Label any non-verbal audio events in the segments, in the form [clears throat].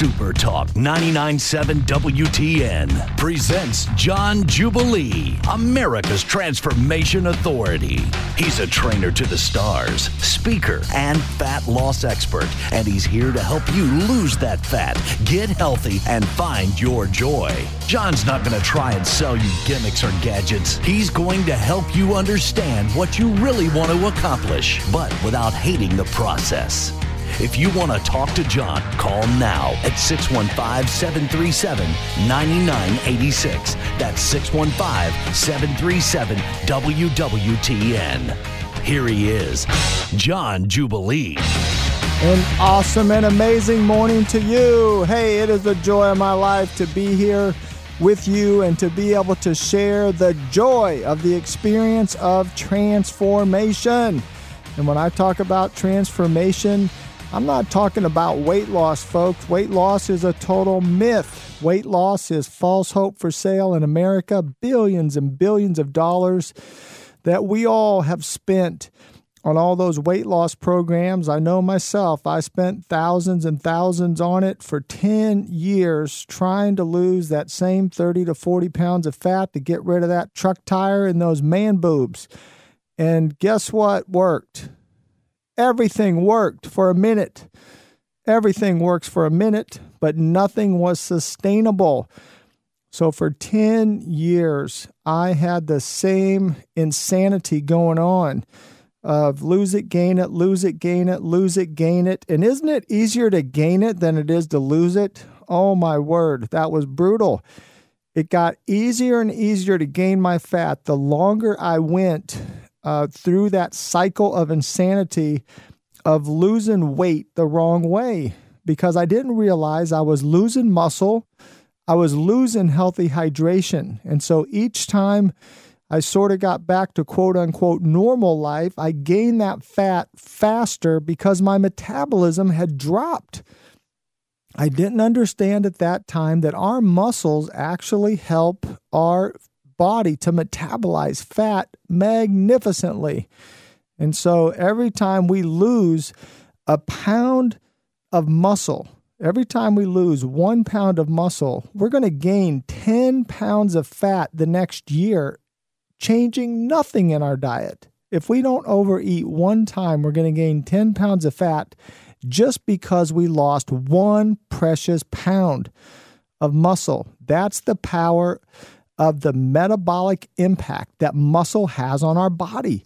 Super Talk 99.7 WTN presents John Jubilee, America's Transformation Authority. He's a trainer to the stars, speaker, and fat loss expert, and he's here to help you lose that fat, get healthy, and find your joy. John's not going to try and sell you gimmicks or gadgets. He's going to help you understand what you really want to accomplish, but without hating the process. If you want to talk to John, call now at 615 737 9986. That's 615 737 WWTN. Here he is, John Jubilee. An awesome and amazing morning to you. Hey, it is the joy of my life to be here with you and to be able to share the joy of the experience of transformation. And when I talk about transformation, I'm not talking about weight loss, folks. Weight loss is a total myth. Weight loss is false hope for sale in America. Billions and billions of dollars that we all have spent on all those weight loss programs. I know myself, I spent thousands and thousands on it for 10 years trying to lose that same 30 to 40 pounds of fat to get rid of that truck tire and those man boobs. And guess what worked? Everything worked for a minute. Everything works for a minute, but nothing was sustainable. So for 10 years, I had the same insanity going on of lose it, gain it, lose it, gain it, lose it, gain it. And isn't it easier to gain it than it is to lose it? Oh my word, that was brutal. It got easier and easier to gain my fat the longer I went uh, through that cycle of insanity of losing weight the wrong way because I didn't realize I was losing muscle, I was losing healthy hydration. And so each time I sort of got back to quote unquote normal life, I gained that fat faster because my metabolism had dropped. I didn't understand at that time that our muscles actually help our body to metabolize fat magnificently. And so every time we lose a pound of muscle, every time we lose one pound of muscle, we're going to gain 10 pounds of fat the next year, changing nothing in our diet. If we don't overeat one time, we're going to gain 10 pounds of fat just because we lost one precious pound of muscle. That's the power of the metabolic impact that muscle has on our body.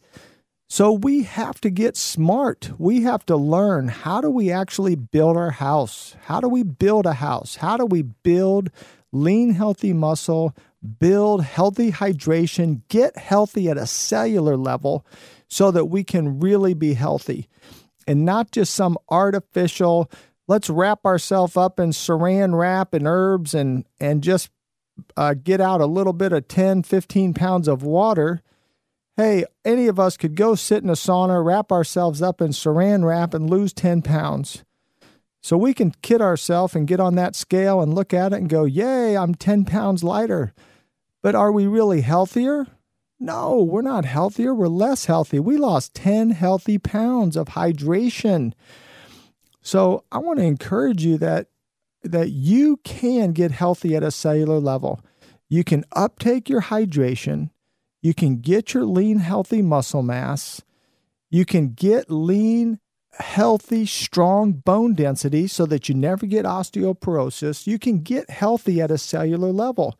So we have to get smart. We have to learn how do we actually build our house? How do we build a house? How do we build lean, healthy muscle, build healthy hydration, get healthy at a cellular level so that we can really be healthy and not just some artificial let's wrap ourselves up in saran wrap and herbs and and just uh, get out a little bit of 10, 15 pounds of water, hey, any of us could go sit in a sauna, wrap ourselves up in saran wrap, and lose 10 pounds. So we can kid ourselves and get on that scale and look at it and go, yay, I'm 10 pounds lighter. But are we really healthier? No, we're not healthier. We're less healthy. We lost 10 healthy pounds of hydration. So I want to encourage you that that you can get healthy at a cellular level. You can uptake your hydration, you can get your lean, healthy muscle mass, you can get lean, healthy, strong bone density so that you never get osteoporosis. You can get healthy at a cellular level.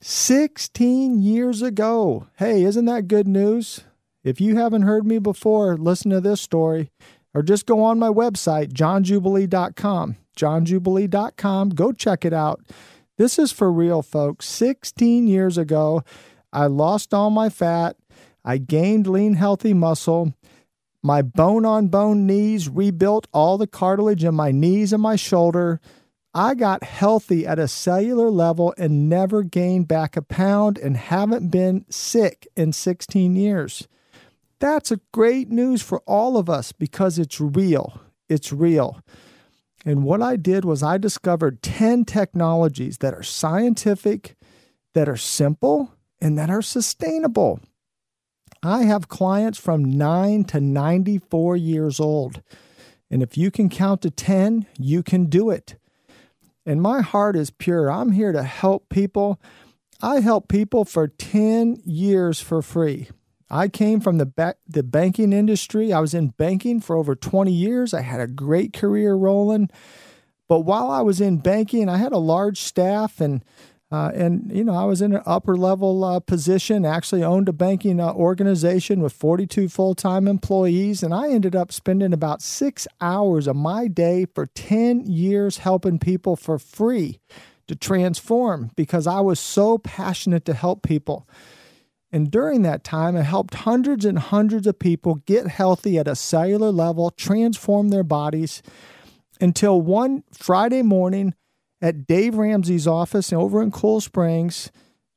16 years ago. Hey, isn't that good news? If you haven't heard me before, listen to this story or just go on my website, johnjubilee.com johnjubilee.com. Go check it out. This is for real, folks. 16 years ago, I lost all my fat. I gained lean, healthy muscle. My bone on bone knees rebuilt all the cartilage in my knees and my shoulder. I got healthy at a cellular level and never gained back a pound and haven't been sick in 16 years. That's a great news for all of us because it's real. It's real. And what I did was I discovered 10 technologies that are scientific, that are simple, and that are sustainable. I have clients from 9 to 94 years old. And if you can count to 10, you can do it. and my heart is pure. I'm here to help people. I help people for 10 years for free. I came from the ba- the banking industry. I was in banking for over 20 years. I had a great career rolling. But while I was in banking, I had a large staff and uh, and you know I was in an upper level uh, position. Actually, owned a banking uh, organization with 42 full time employees, and I ended up spending about six hours of my day for 10 years helping people for free to transform because I was so passionate to help people. And during that time, I helped hundreds and hundreds of people get healthy at a cellular level, transform their bodies until one Friday morning at Dave Ramsey's office over in Cool Springs.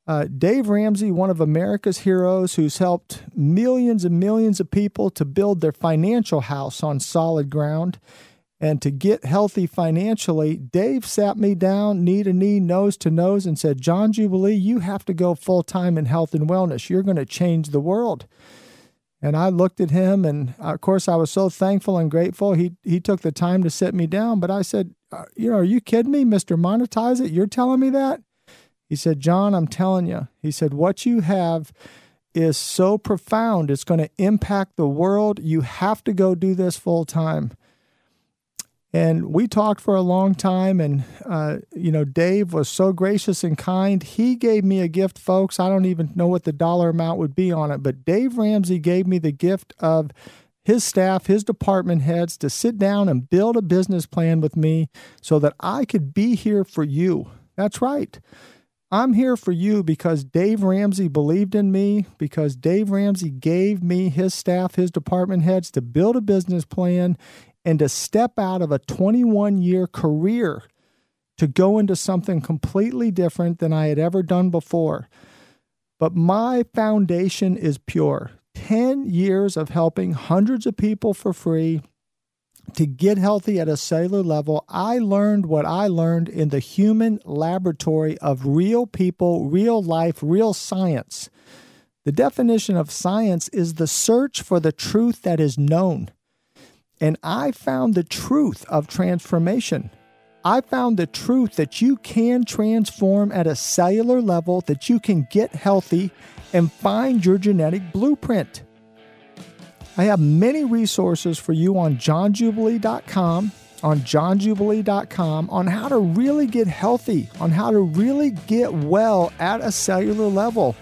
Uh, Dave Ramsey, one of America's heroes who's helped millions and millions of people to build their financial house on solid ground and to get healthy financially, Dave sat me down, knee to knee, nose to nose, and said, John Jubilee, you have to go full time in health and wellness. You're going to change the world. And I looked at him, and uh, of course, I was so thankful and grateful. He he took the time to sit me down, but I said, uh, "You know, are you kidding me, Mister Monetize It? You're telling me that?" He said, "John, I'm telling you." He said, "What you have is so profound; it's going to impact the world. You have to go do this full time." And we talked for a long time, and uh, you know, Dave was so gracious and kind. He gave me a gift, folks. I don't even know what the dollar amount would be on it, but Dave Ramsey gave me the gift of his staff, his department heads to sit down and build a business plan with me so that I could be here for you. That's right. I'm here for you because Dave Ramsey believed in me, because Dave Ramsey gave me his staff, his department heads to build a business plan and to step out of a 21 year career to go into something completely different than I had ever done before. But my foundation is pure 10 years of helping hundreds of people for free to get healthy at a cellular level. I learned what I learned in the human laboratory of real people, real life, real science. The definition of science is the search for the truth that is known. And I found the truth of transformation. I found the truth that you can transform at a cellular level, that you can get healthy and find your genetic blueprint. I have many resources for you on johnjubilee.com, on johnjubilee.com, on how to really get healthy, on how to really get well at a cellular level.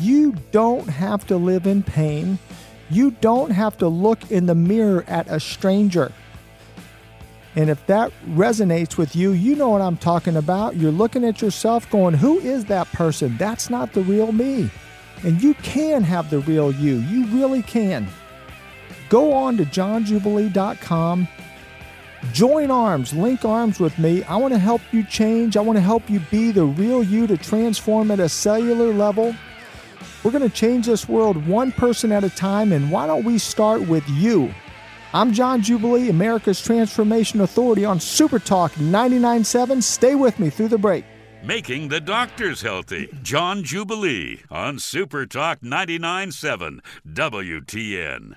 You don't have to live in pain. You don't have to look in the mirror at a stranger. And if that resonates with you, you know what I'm talking about. You're looking at yourself going, Who is that person? That's not the real me. And you can have the real you. You really can. Go on to johnjubilee.com. Join arms, link arms with me. I want to help you change. I want to help you be the real you to transform at a cellular level. We're going to change this world one person at a time, and why don't we start with you? I'm John Jubilee, America's Transformation Authority on Super Talk 99.7. Stay with me through the break. Making the doctors healthy. John Jubilee on Super Talk 99.7 WTN.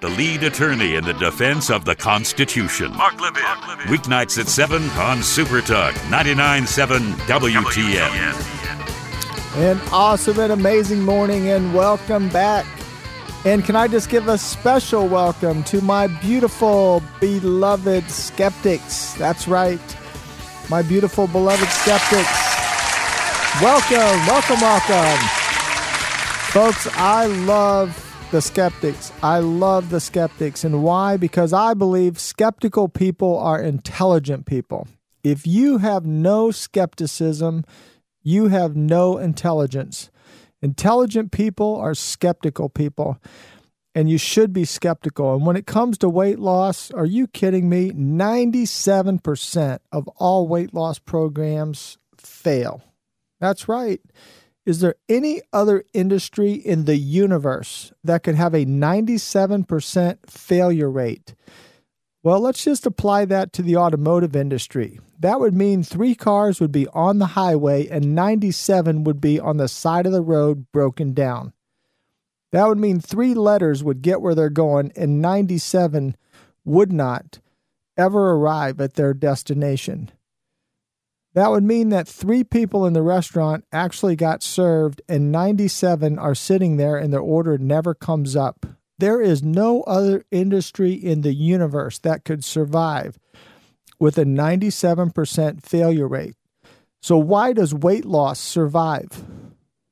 The lead attorney in the defense of the Constitution. Mark Levin. Mark Levin. Weeknights at 7 on Super Talk 99.7 WTN. An awesome and amazing morning, and welcome back. And can I just give a special welcome to my beautiful, beloved skeptics? That's right, my beautiful, beloved skeptics. Welcome, welcome, welcome. Folks, I love the skeptics. I love the skeptics. And why? Because I believe skeptical people are intelligent people. If you have no skepticism, you have no intelligence. Intelligent people are skeptical people, and you should be skeptical. And when it comes to weight loss, are you kidding me? 97% of all weight loss programs fail. That's right. Is there any other industry in the universe that could have a 97% failure rate? Well, let's just apply that to the automotive industry. That would mean three cars would be on the highway and 97 would be on the side of the road broken down. That would mean three letters would get where they're going and 97 would not ever arrive at their destination. That would mean that three people in the restaurant actually got served and 97 are sitting there and their order never comes up. There is no other industry in the universe that could survive with a 97% failure rate. So, why does weight loss survive?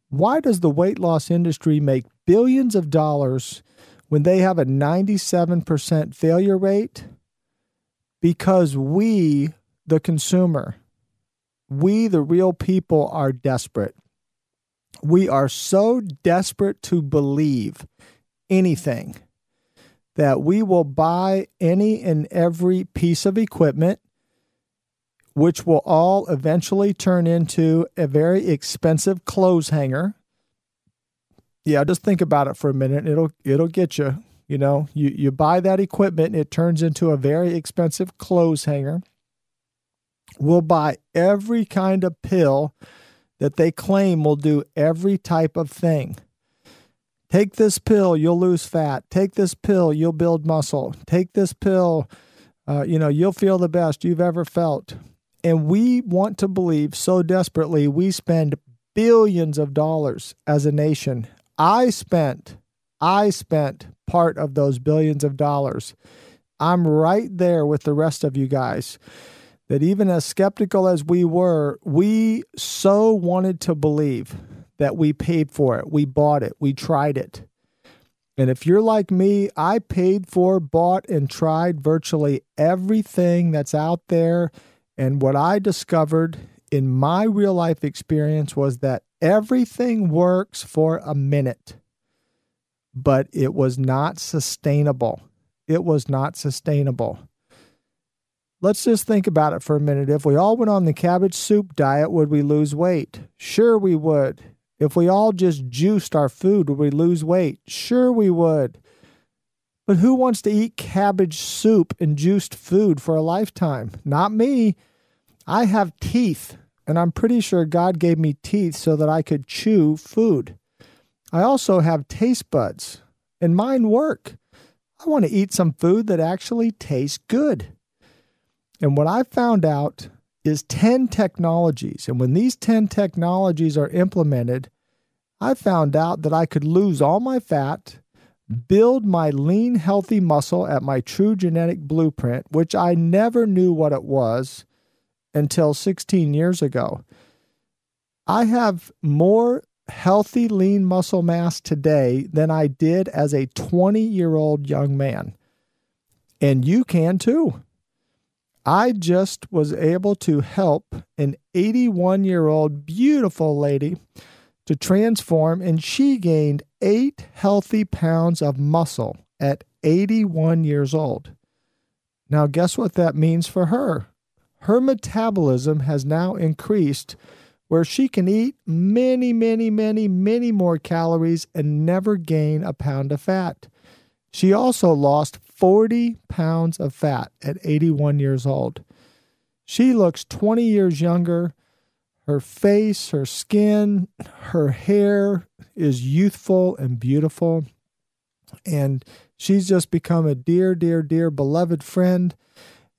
Why does the weight loss industry make billions of dollars when they have a 97% failure rate? Because we, the consumer, we, the real people, are desperate. We are so desperate to believe anything that we will buy any and every piece of equipment, which will all eventually turn into a very expensive clothes hanger. Yeah, just think about it for a minute. It'll it'll get you. You know, you, you buy that equipment, it turns into a very expensive clothes hanger. We'll buy every kind of pill that they claim will do every type of thing. Take this pill, you'll lose fat. Take this pill, you'll build muscle. Take this pill, uh, you know, you'll feel the best you've ever felt. And we want to believe so desperately we spend billions of dollars as a nation. I spent, I spent part of those billions of dollars. I'm right there with the rest of you guys that even as skeptical as we were, we so wanted to believe that we paid for it. We bought it. We tried it. And if you're like me, I paid for, bought, and tried virtually everything that's out there. And what I discovered in my real life experience was that everything works for a minute, but it was not sustainable. It was not sustainable. Let's just think about it for a minute. If we all went on the cabbage soup diet, would we lose weight? Sure, we would. If we all just juiced our food, would we lose weight? Sure, we would. But who wants to eat cabbage soup and juiced food for a lifetime? Not me. I have teeth, and I'm pretty sure God gave me teeth so that I could chew food. I also have taste buds, and mine work. I want to eat some food that actually tastes good. And what I found out is 10 technologies. And when these 10 technologies are implemented, I found out that I could lose all my fat, build my lean, healthy muscle at my true genetic blueprint, which I never knew what it was until 16 years ago. I have more healthy, lean muscle mass today than I did as a 20 year old young man. And you can too. I just was able to help an 81 year old beautiful lady to transform, and she gained eight healthy pounds of muscle at 81 years old. Now, guess what that means for her? Her metabolism has now increased where she can eat many, many, many, many more calories and never gain a pound of fat. She also lost 40 pounds of fat at 81 years old. She looks 20 years younger. Her face, her skin, her hair is youthful and beautiful. And she's just become a dear, dear, dear beloved friend.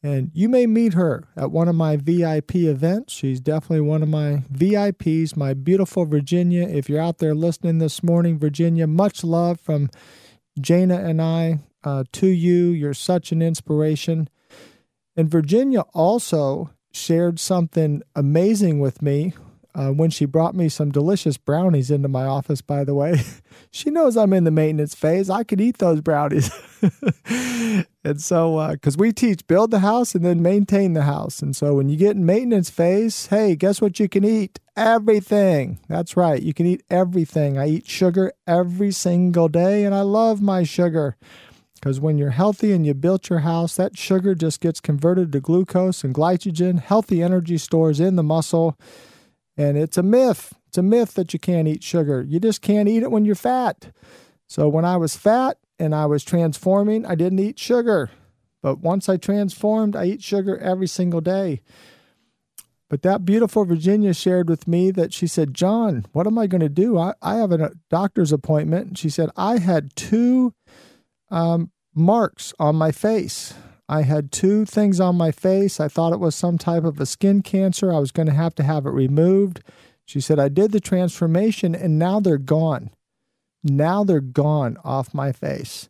And you may meet her at one of my VIP events. She's definitely one of my VIPs, my beautiful Virginia. If you're out there listening this morning, Virginia, much love from Jana and I uh, to you. You're such an inspiration. And Virginia also shared something amazing with me uh, when she brought me some delicious brownies into my office, by the way. [laughs] she knows I'm in the maintenance phase. I could eat those brownies. [laughs] and so, because uh, we teach build the house and then maintain the house. And so, when you get in maintenance phase, hey, guess what you can eat? Everything. That's right. You can eat everything. I eat sugar every single day, and I love my sugar. Because when you're healthy and you built your house, that sugar just gets converted to glucose and glycogen, healthy energy stores in the muscle. And it's a myth. It's a myth that you can't eat sugar. You just can't eat it when you're fat. So when I was fat and I was transforming, I didn't eat sugar. But once I transformed, I eat sugar every single day. But that beautiful Virginia shared with me that she said, John, what am I going to do? I, I have a doctor's appointment. And she said, I had two um, marks on my face. I had two things on my face. I thought it was some type of a skin cancer. I was going to have to have it removed. She said, I did the transformation and now they're gone. Now they're gone off my face.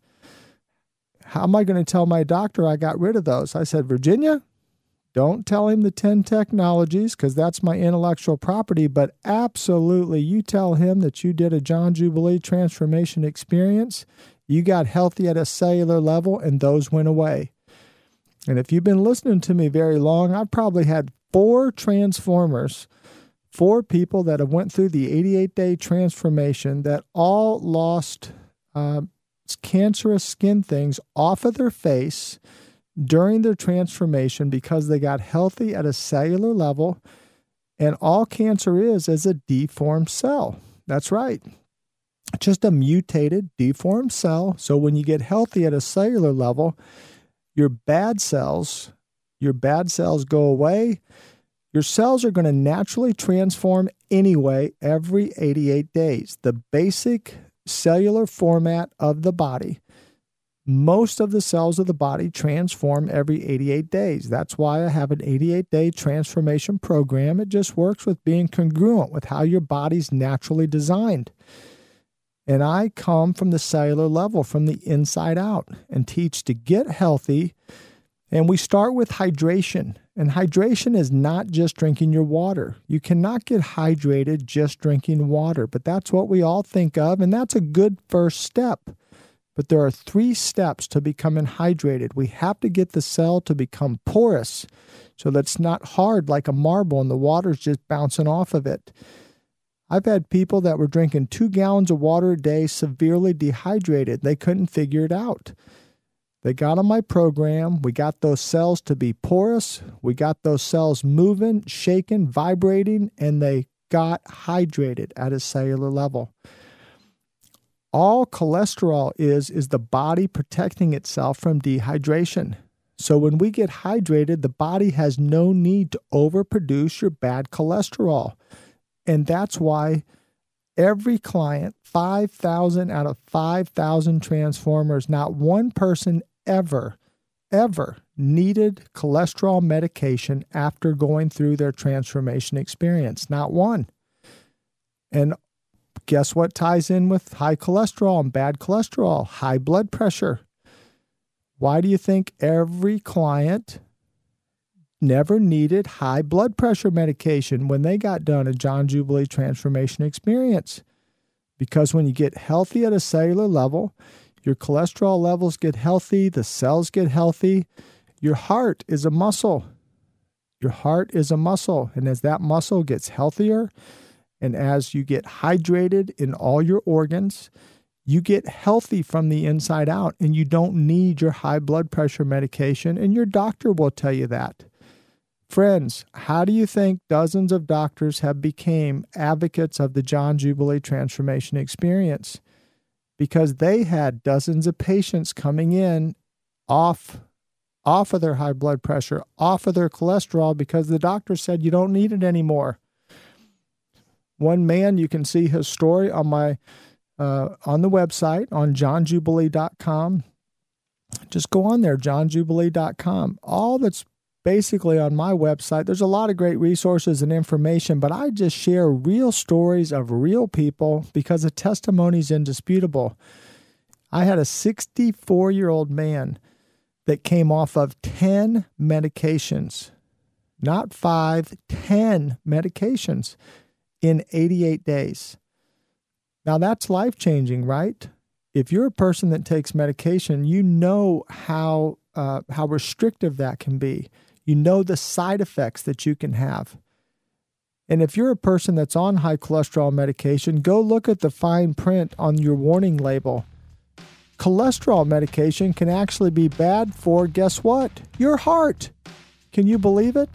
How am I going to tell my doctor I got rid of those? I said, Virginia, don't tell him the 10 technologies because that's my intellectual property, but absolutely, you tell him that you did a John Jubilee transformation experience. You got healthy at a cellular level, and those went away. And if you've been listening to me very long, I've probably had four transformers, four people that have went through the 88 day transformation that all lost uh, cancerous skin things off of their face during their transformation because they got healthy at a cellular level. And all cancer is is a deformed cell. That's right. Just a mutated, deformed cell. So when you get healthy at a cellular level, your bad cells, your bad cells go away. Your cells are going to naturally transform anyway every 88 days. The basic cellular format of the body. Most of the cells of the body transform every 88 days. That's why I have an 88 day transformation program. It just works with being congruent with how your body's naturally designed. And I come from the cellular level, from the inside out, and teach to get healthy. And we start with hydration. And hydration is not just drinking your water. You cannot get hydrated just drinking water, but that's what we all think of, and that's a good first step. But there are three steps to becoming hydrated. We have to get the cell to become porous so that it's not hard like a marble and the water's just bouncing off of it. I've had people that were drinking two gallons of water a day, severely dehydrated. They couldn't figure it out. They got on my program. We got those cells to be porous. We got those cells moving, shaking, vibrating, and they got hydrated at a cellular level. All cholesterol is, is the body protecting itself from dehydration. So when we get hydrated, the body has no need to overproduce your bad cholesterol. And that's why every client, 5,000 out of 5,000 transformers, not one person ever, ever needed cholesterol medication after going through their transformation experience. Not one. And guess what ties in with high cholesterol and bad cholesterol? High blood pressure. Why do you think every client never needed high blood pressure medication when they got done a John Jubilee transformation experience. Because when you get healthy at a cellular level, your cholesterol levels get healthy, the cells get healthy. Your heart is a muscle. Your heart is a muscle. And as that muscle gets healthier, and as you get hydrated in all your organs, you get healthy from the inside out and you don't need your high blood pressure medication. And your doctor will tell you that. Friends, how do you think dozens of doctors have become advocates of the John Jubilee transformation experience? Because they had dozens of patients coming in off off of their high blood pressure, off of their cholesterol because the doctor said you don't need it anymore. One man, you can see his story on my uh, on the website on johnjubilee.com. Just go on there, johnjubilee.com. All that's basically on my website. There's a lot of great resources and information, but I just share real stories of real people because the testimony is indisputable. I had a 64 year old man that came off of 10 medications, not five, 10 medications in 88 days. Now that's life changing, right? If you're a person that takes medication, you know how uh, how restrictive that can be. You know the side effects that you can have. And if you're a person that's on high cholesterol medication, go look at the fine print on your warning label. Cholesterol medication can actually be bad for, guess what? Your heart. Can you believe it?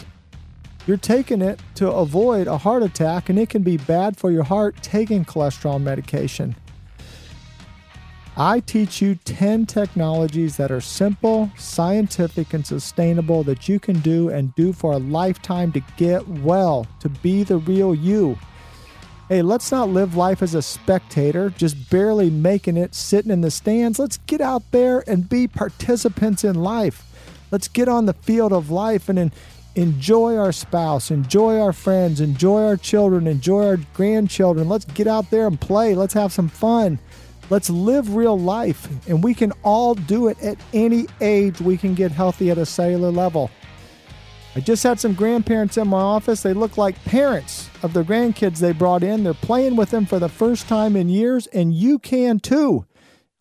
You're taking it to avoid a heart attack, and it can be bad for your heart taking cholesterol medication. I teach you 10 technologies that are simple, scientific, and sustainable that you can do and do for a lifetime to get well, to be the real you. Hey, let's not live life as a spectator, just barely making it, sitting in the stands. Let's get out there and be participants in life. Let's get on the field of life and en- enjoy our spouse, enjoy our friends, enjoy our children, enjoy our grandchildren. Let's get out there and play. Let's have some fun. Let's live real life. And we can all do it at any age. We can get healthy at a cellular level. I just had some grandparents in my office. They look like parents of their grandkids they brought in. They're playing with them for the first time in years, and you can too.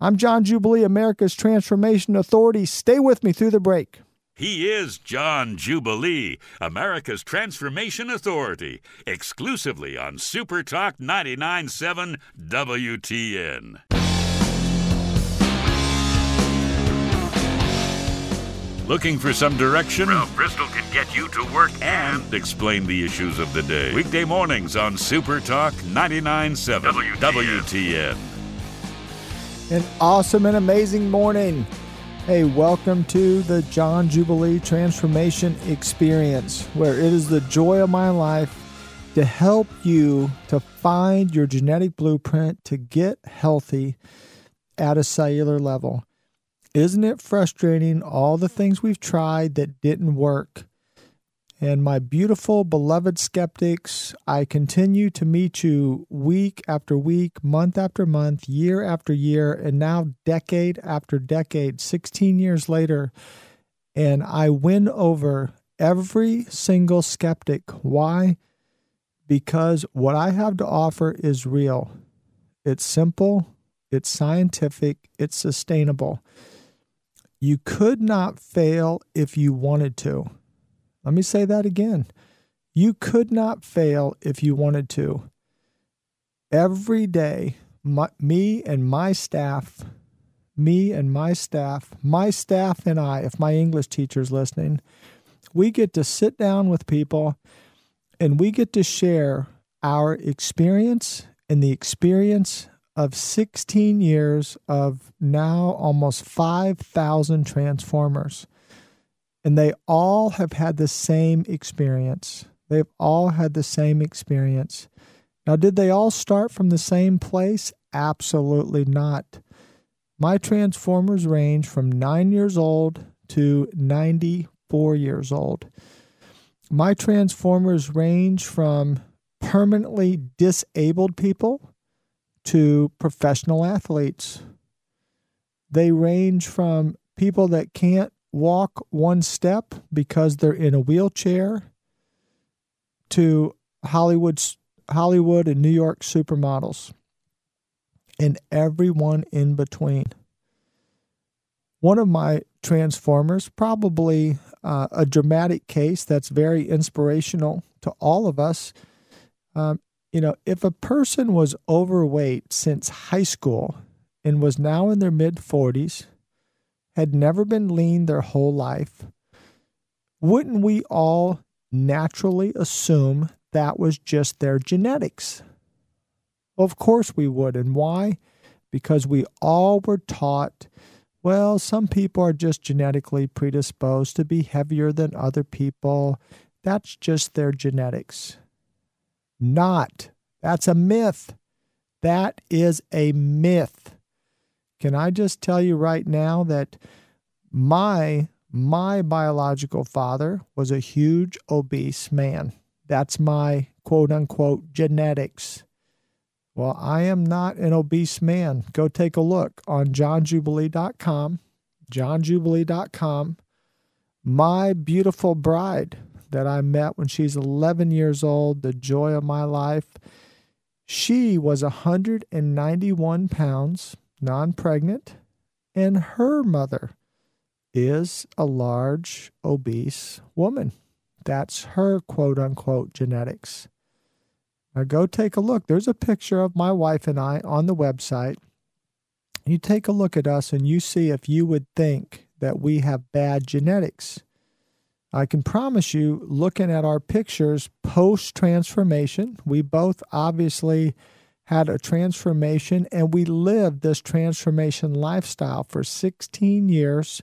I'm John Jubilee, America's Transformation Authority. Stay with me through the break. He is John Jubilee, America's Transformation Authority, exclusively on Super Talk 99.7 WTN. Looking for some direction? Ralph Bristol can get you to work and explain the issues of the day. Weekday mornings on Super Talk 99.7 WTN. WTN. An awesome and amazing morning. Hey, welcome to the John Jubilee Transformation Experience, where it is the joy of my life to help you to find your genetic blueprint to get healthy at a cellular level. Isn't it frustrating all the things we've tried that didn't work? And my beautiful, beloved skeptics, I continue to meet you week after week, month after month, year after year, and now decade after decade, 16 years later. And I win over every single skeptic. Why? Because what I have to offer is real. It's simple, it's scientific, it's sustainable. You could not fail if you wanted to. Let me say that again. You could not fail if you wanted to. Every day, my, me and my staff, me and my staff, my staff and I, if my English teacher's listening, we get to sit down with people and we get to share our experience and the experience of 16 years of now almost 5,000 transformers. And they all have had the same experience. They've all had the same experience. Now, did they all start from the same place? Absolutely not. My transformers range from nine years old to 94 years old. My transformers range from permanently disabled people to professional athletes. They range from people that can't walk one step because they're in a wheelchair to Hollywood Hollywood and New York supermodels and everyone in between. One of my transformers, probably uh, a dramatic case that's very inspirational to all of us, um, you know, if a person was overweight since high school and was now in their mid 40s, had never been lean their whole life, wouldn't we all naturally assume that was just their genetics? Well, of course we would. And why? Because we all were taught well, some people are just genetically predisposed to be heavier than other people. That's just their genetics not. That's a myth. That is a myth. Can I just tell you right now that my my biological father was a huge obese man. That's my quote unquote genetics. Well, I am not an obese man. Go take a look on johnjubilee.com. johnjubilee.com. My beautiful bride that I met when she's 11 years old, the joy of my life. She was 191 pounds, non pregnant, and her mother is a large, obese woman. That's her quote unquote genetics. Now go take a look. There's a picture of my wife and I on the website. You take a look at us and you see if you would think that we have bad genetics. I can promise you, looking at our pictures post transformation, we both obviously had a transformation and we lived this transformation lifestyle for 16 years.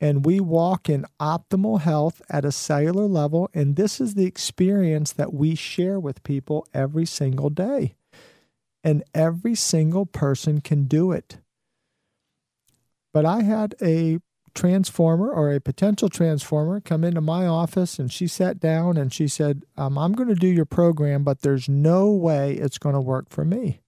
And we walk in optimal health at a cellular level. And this is the experience that we share with people every single day. And every single person can do it. But I had a transformer or a potential transformer come into my office and she sat down and she said, um, I'm going to do your program, but there's no way it's going to work for me.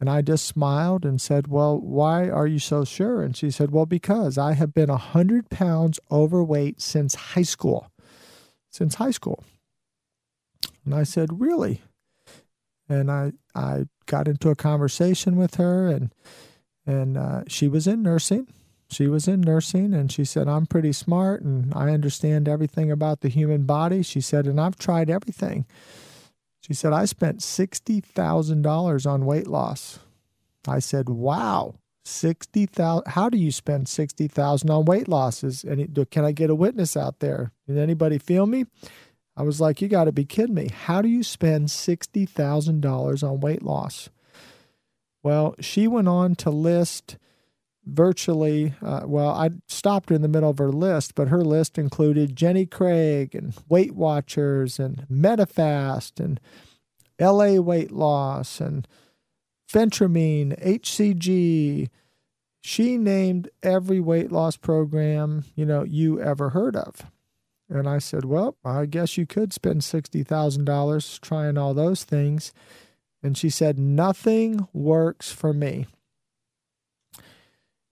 And I just smiled and said, Well, why are you so sure? And she said, Well, because I have been 100 pounds overweight since high school. Since high school. And I said, Really? And I, I got into a conversation with her, and, and uh, she was in nursing. She was in nursing, and she said, I'm pretty smart and I understand everything about the human body. She said, And I've tried everything. She said, I spent $60,000 on weight loss. I said, wow, 60,000. How do you spend 60,000 on weight losses? And can I get a witness out there? Did anybody feel me? I was like, you got to be kidding me. How do you spend $60,000 on weight loss? Well, she went on to list virtually, uh, well, I stopped her in the middle of her list, but her list included Jenny Craig and Weight Watchers and Medifast and LA Weight Loss and Phentermine, HCG. She named every weight loss program, you know, you ever heard of. And I said, Well, I guess you could spend $60,000 trying all those things. And she said, Nothing works for me.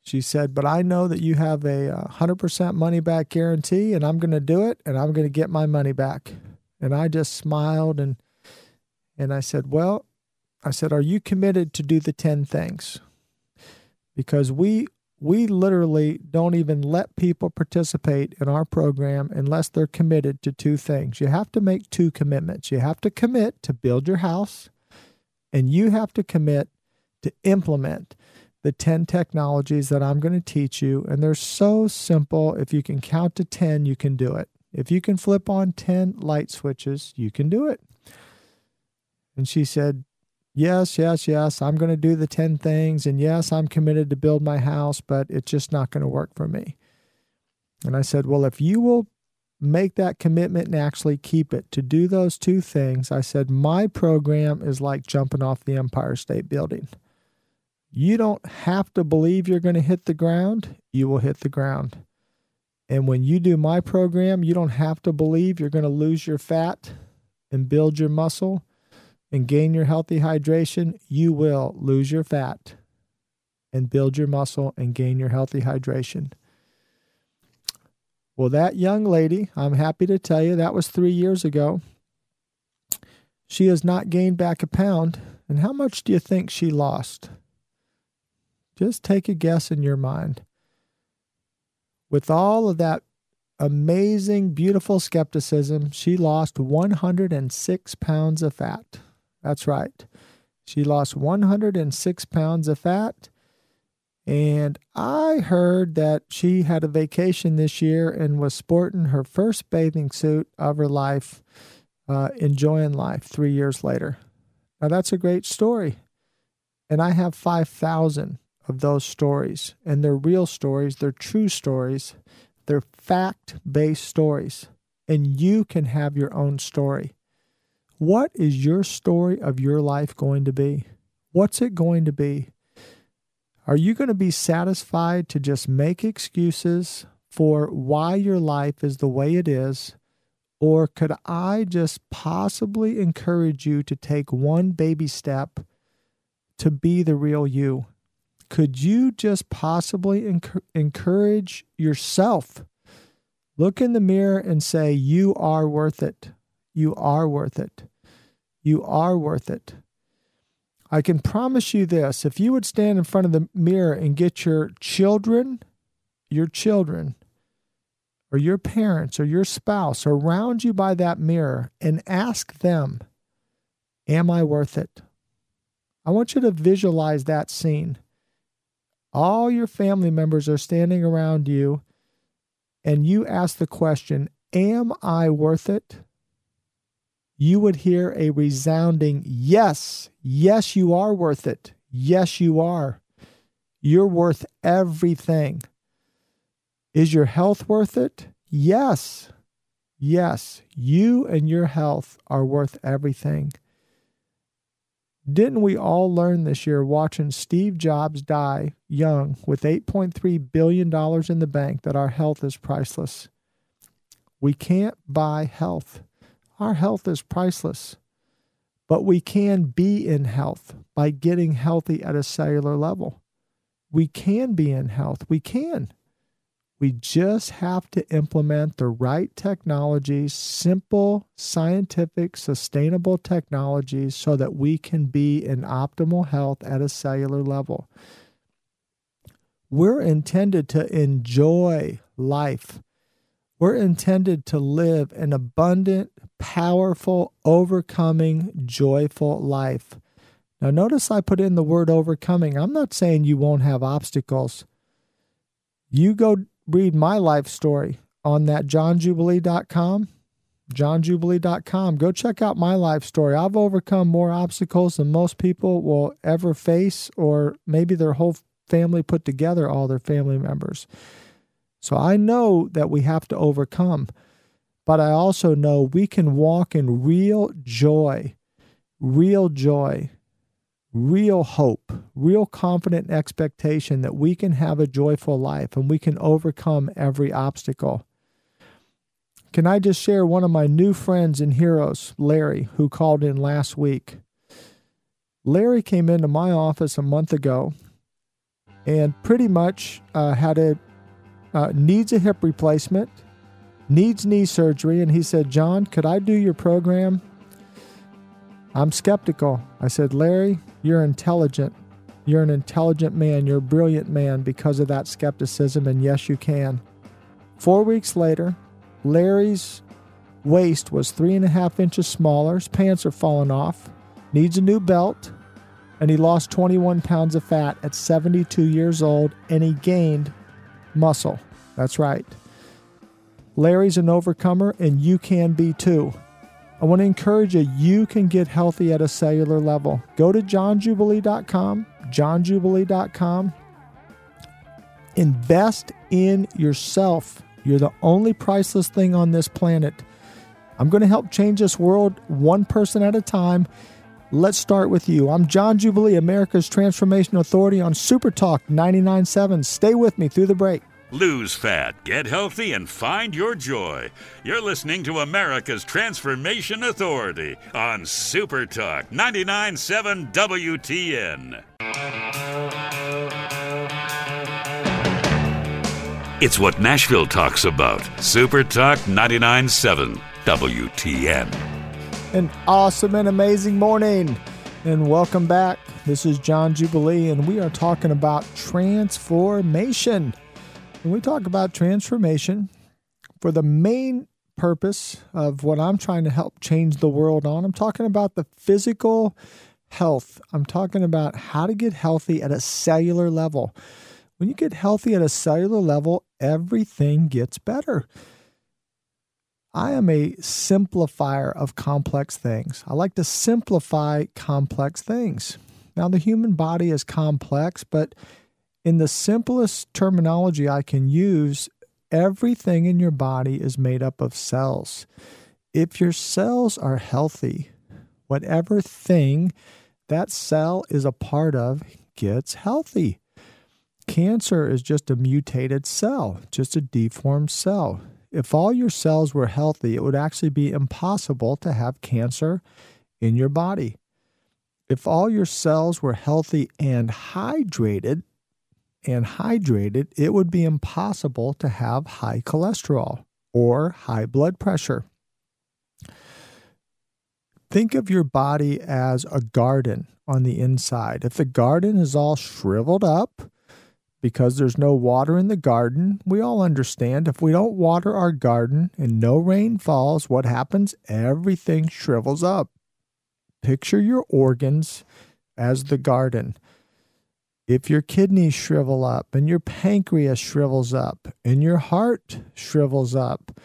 She said, But I know that you have a uh, 100% money back guarantee, and I'm going to do it, and I'm going to get my money back. And I just smiled and and I said, Well, I said, Are you committed to do the 10 things? Because we we literally don't even let people participate in our program unless they're committed to two things. You have to make two commitments. You have to commit to build your house, and you have to commit to implement the 10 technologies that I'm going to teach you. And they're so simple. If you can count to 10, you can do it. If you can flip on 10 light switches, you can do it. And she said, Yes, yes, yes, I'm going to do the 10 things. And yes, I'm committed to build my house, but it's just not going to work for me. And I said, Well, if you will make that commitment and actually keep it to do those two things, I said, My program is like jumping off the Empire State Building. You don't have to believe you're going to hit the ground, you will hit the ground. And when you do my program, you don't have to believe you're going to lose your fat and build your muscle and gain your healthy hydration. You will lose your fat and build your muscle and gain your healthy hydration. Well, that young lady, I'm happy to tell you, that was three years ago. She has not gained back a pound. And how much do you think she lost? Just take a guess in your mind. With all of that amazing, beautiful skepticism, she lost 106 pounds of fat. That's right. She lost 106 pounds of fat. And I heard that she had a vacation this year and was sporting her first bathing suit of her life, uh, enjoying life three years later. Now, that's a great story. And I have 5,000 of those stories, and they're real stories, they're true stories, they're fact based stories, and you can have your own story. What is your story of your life going to be? What's it going to be? Are you going to be satisfied to just make excuses for why your life is the way it is? Or could I just possibly encourage you to take one baby step to be the real you? Could you just possibly encourage yourself? Look in the mirror and say, You are worth it. You are worth it. You are worth it. I can promise you this if you would stand in front of the mirror and get your children, your children, or your parents or your spouse around you by that mirror and ask them, Am I worth it? I want you to visualize that scene. All your family members are standing around you, and you ask the question, Am I worth it? You would hear a resounding yes. Yes, you are worth it. Yes, you are. You're worth everything. Is your health worth it? Yes. Yes, you and your health are worth everything. Didn't we all learn this year watching Steve Jobs die young with $8.3 billion in the bank that our health is priceless? We can't buy health. Our health is priceless. But we can be in health by getting healthy at a cellular level. We can be in health. We can. We just have to implement the right technologies, simple, scientific, sustainable technologies, so that we can be in optimal health at a cellular level. We're intended to enjoy life. We're intended to live an abundant, powerful, overcoming, joyful life. Now, notice I put in the word overcoming. I'm not saying you won't have obstacles. You go read my life story on that johnjubilee.com. johnjubilee.com. Go check out my life story. I've overcome more obstacles than most people will ever face, or maybe their whole family put together, all their family members. So I know that we have to overcome, but I also know we can walk in real joy, real joy real hope, real confident expectation that we can have a joyful life and we can overcome every obstacle. Can I just share one of my new friends and heroes, Larry, who called in last week? Larry came into my office a month ago and pretty much uh, had a uh, needs a hip replacement, needs knee surgery, and he said, "John, could I do your program?" I'm skeptical. I said, Larry, you're intelligent. You're an intelligent man. You're a brilliant man because of that skepticism, and yes, you can. Four weeks later, Larry's waist was three and a half inches smaller. His pants are falling off, needs a new belt, and he lost 21 pounds of fat at 72 years old, and he gained muscle. That's right. Larry's an overcomer, and you can be too. I want to encourage you, you can get healthy at a cellular level. Go to johnjubilee.com, johnjubilee.com. Invest in yourself. You're the only priceless thing on this planet. I'm going to help change this world one person at a time. Let's start with you. I'm John Jubilee, America's Transformation Authority on Super Talk 99.7. Stay with me through the break. Lose fat, get healthy, and find your joy. You're listening to America's Transformation Authority on Super Talk 99.7 WTN. It's what Nashville talks about. Super Talk 99.7 WTN. An awesome and amazing morning, and welcome back. This is John Jubilee, and we are talking about transformation. When we talk about transformation, for the main purpose of what I'm trying to help change the world on, I'm talking about the physical health. I'm talking about how to get healthy at a cellular level. When you get healthy at a cellular level, everything gets better. I am a simplifier of complex things. I like to simplify complex things. Now, the human body is complex, but in the simplest terminology I can use, everything in your body is made up of cells. If your cells are healthy, whatever thing that cell is a part of gets healthy. Cancer is just a mutated cell, just a deformed cell. If all your cells were healthy, it would actually be impossible to have cancer in your body. If all your cells were healthy and hydrated, and hydrated, it would be impossible to have high cholesterol or high blood pressure. Think of your body as a garden on the inside. If the garden is all shriveled up because there's no water in the garden, we all understand if we don't water our garden and no rain falls, what happens? Everything shrivels up. Picture your organs as the garden if your kidneys shrivel up and your pancreas shrivels up and your heart shrivels up,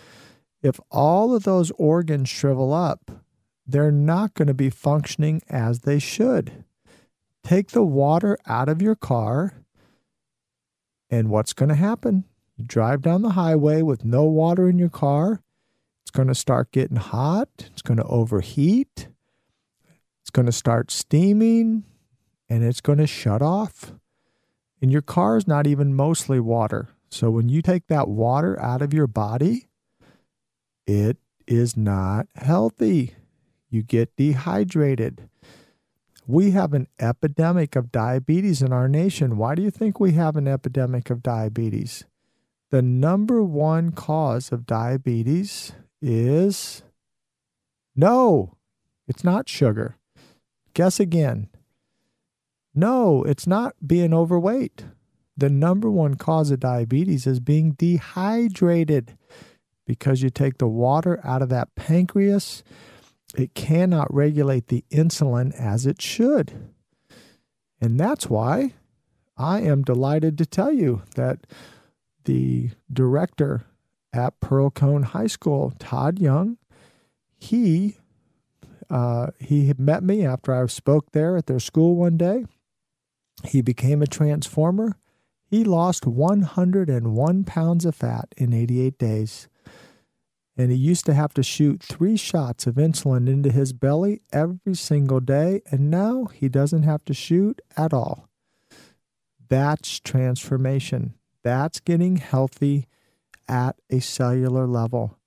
if all of those organs shrivel up, they're not going to be functioning as they should. Take the water out of your car, and what's going to happen? You drive down the highway with no water in your car. It's going to start getting hot. It's going to overheat. It's going to start steaming and it's going to shut off. And your car is not even mostly water. So when you take that water out of your body, it is not healthy. You get dehydrated. We have an epidemic of diabetes in our nation. Why do you think we have an epidemic of diabetes? The number one cause of diabetes is no, it's not sugar. Guess again. No, it's not being overweight. The number one cause of diabetes is being dehydrated because you take the water out of that pancreas. It cannot regulate the insulin as it should. And that's why I am delighted to tell you that the director at Pearl-Cohn High School, Todd Young, he uh, he met me after I spoke there at their school one day. He became a transformer. He lost 101 pounds of fat in 88 days. And he used to have to shoot three shots of insulin into his belly every single day. And now he doesn't have to shoot at all. That's transformation. That's getting healthy at a cellular level.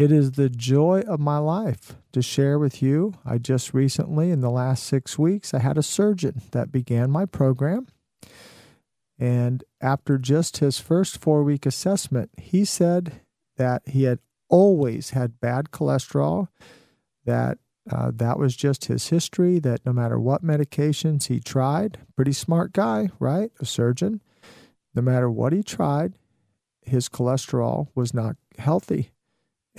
It is the joy of my life to share with you. I just recently, in the last six weeks, I had a surgeon that began my program. And after just his first four week assessment, he said that he had always had bad cholesterol, that uh, that was just his history, that no matter what medications he tried, pretty smart guy, right? A surgeon. No matter what he tried, his cholesterol was not healthy.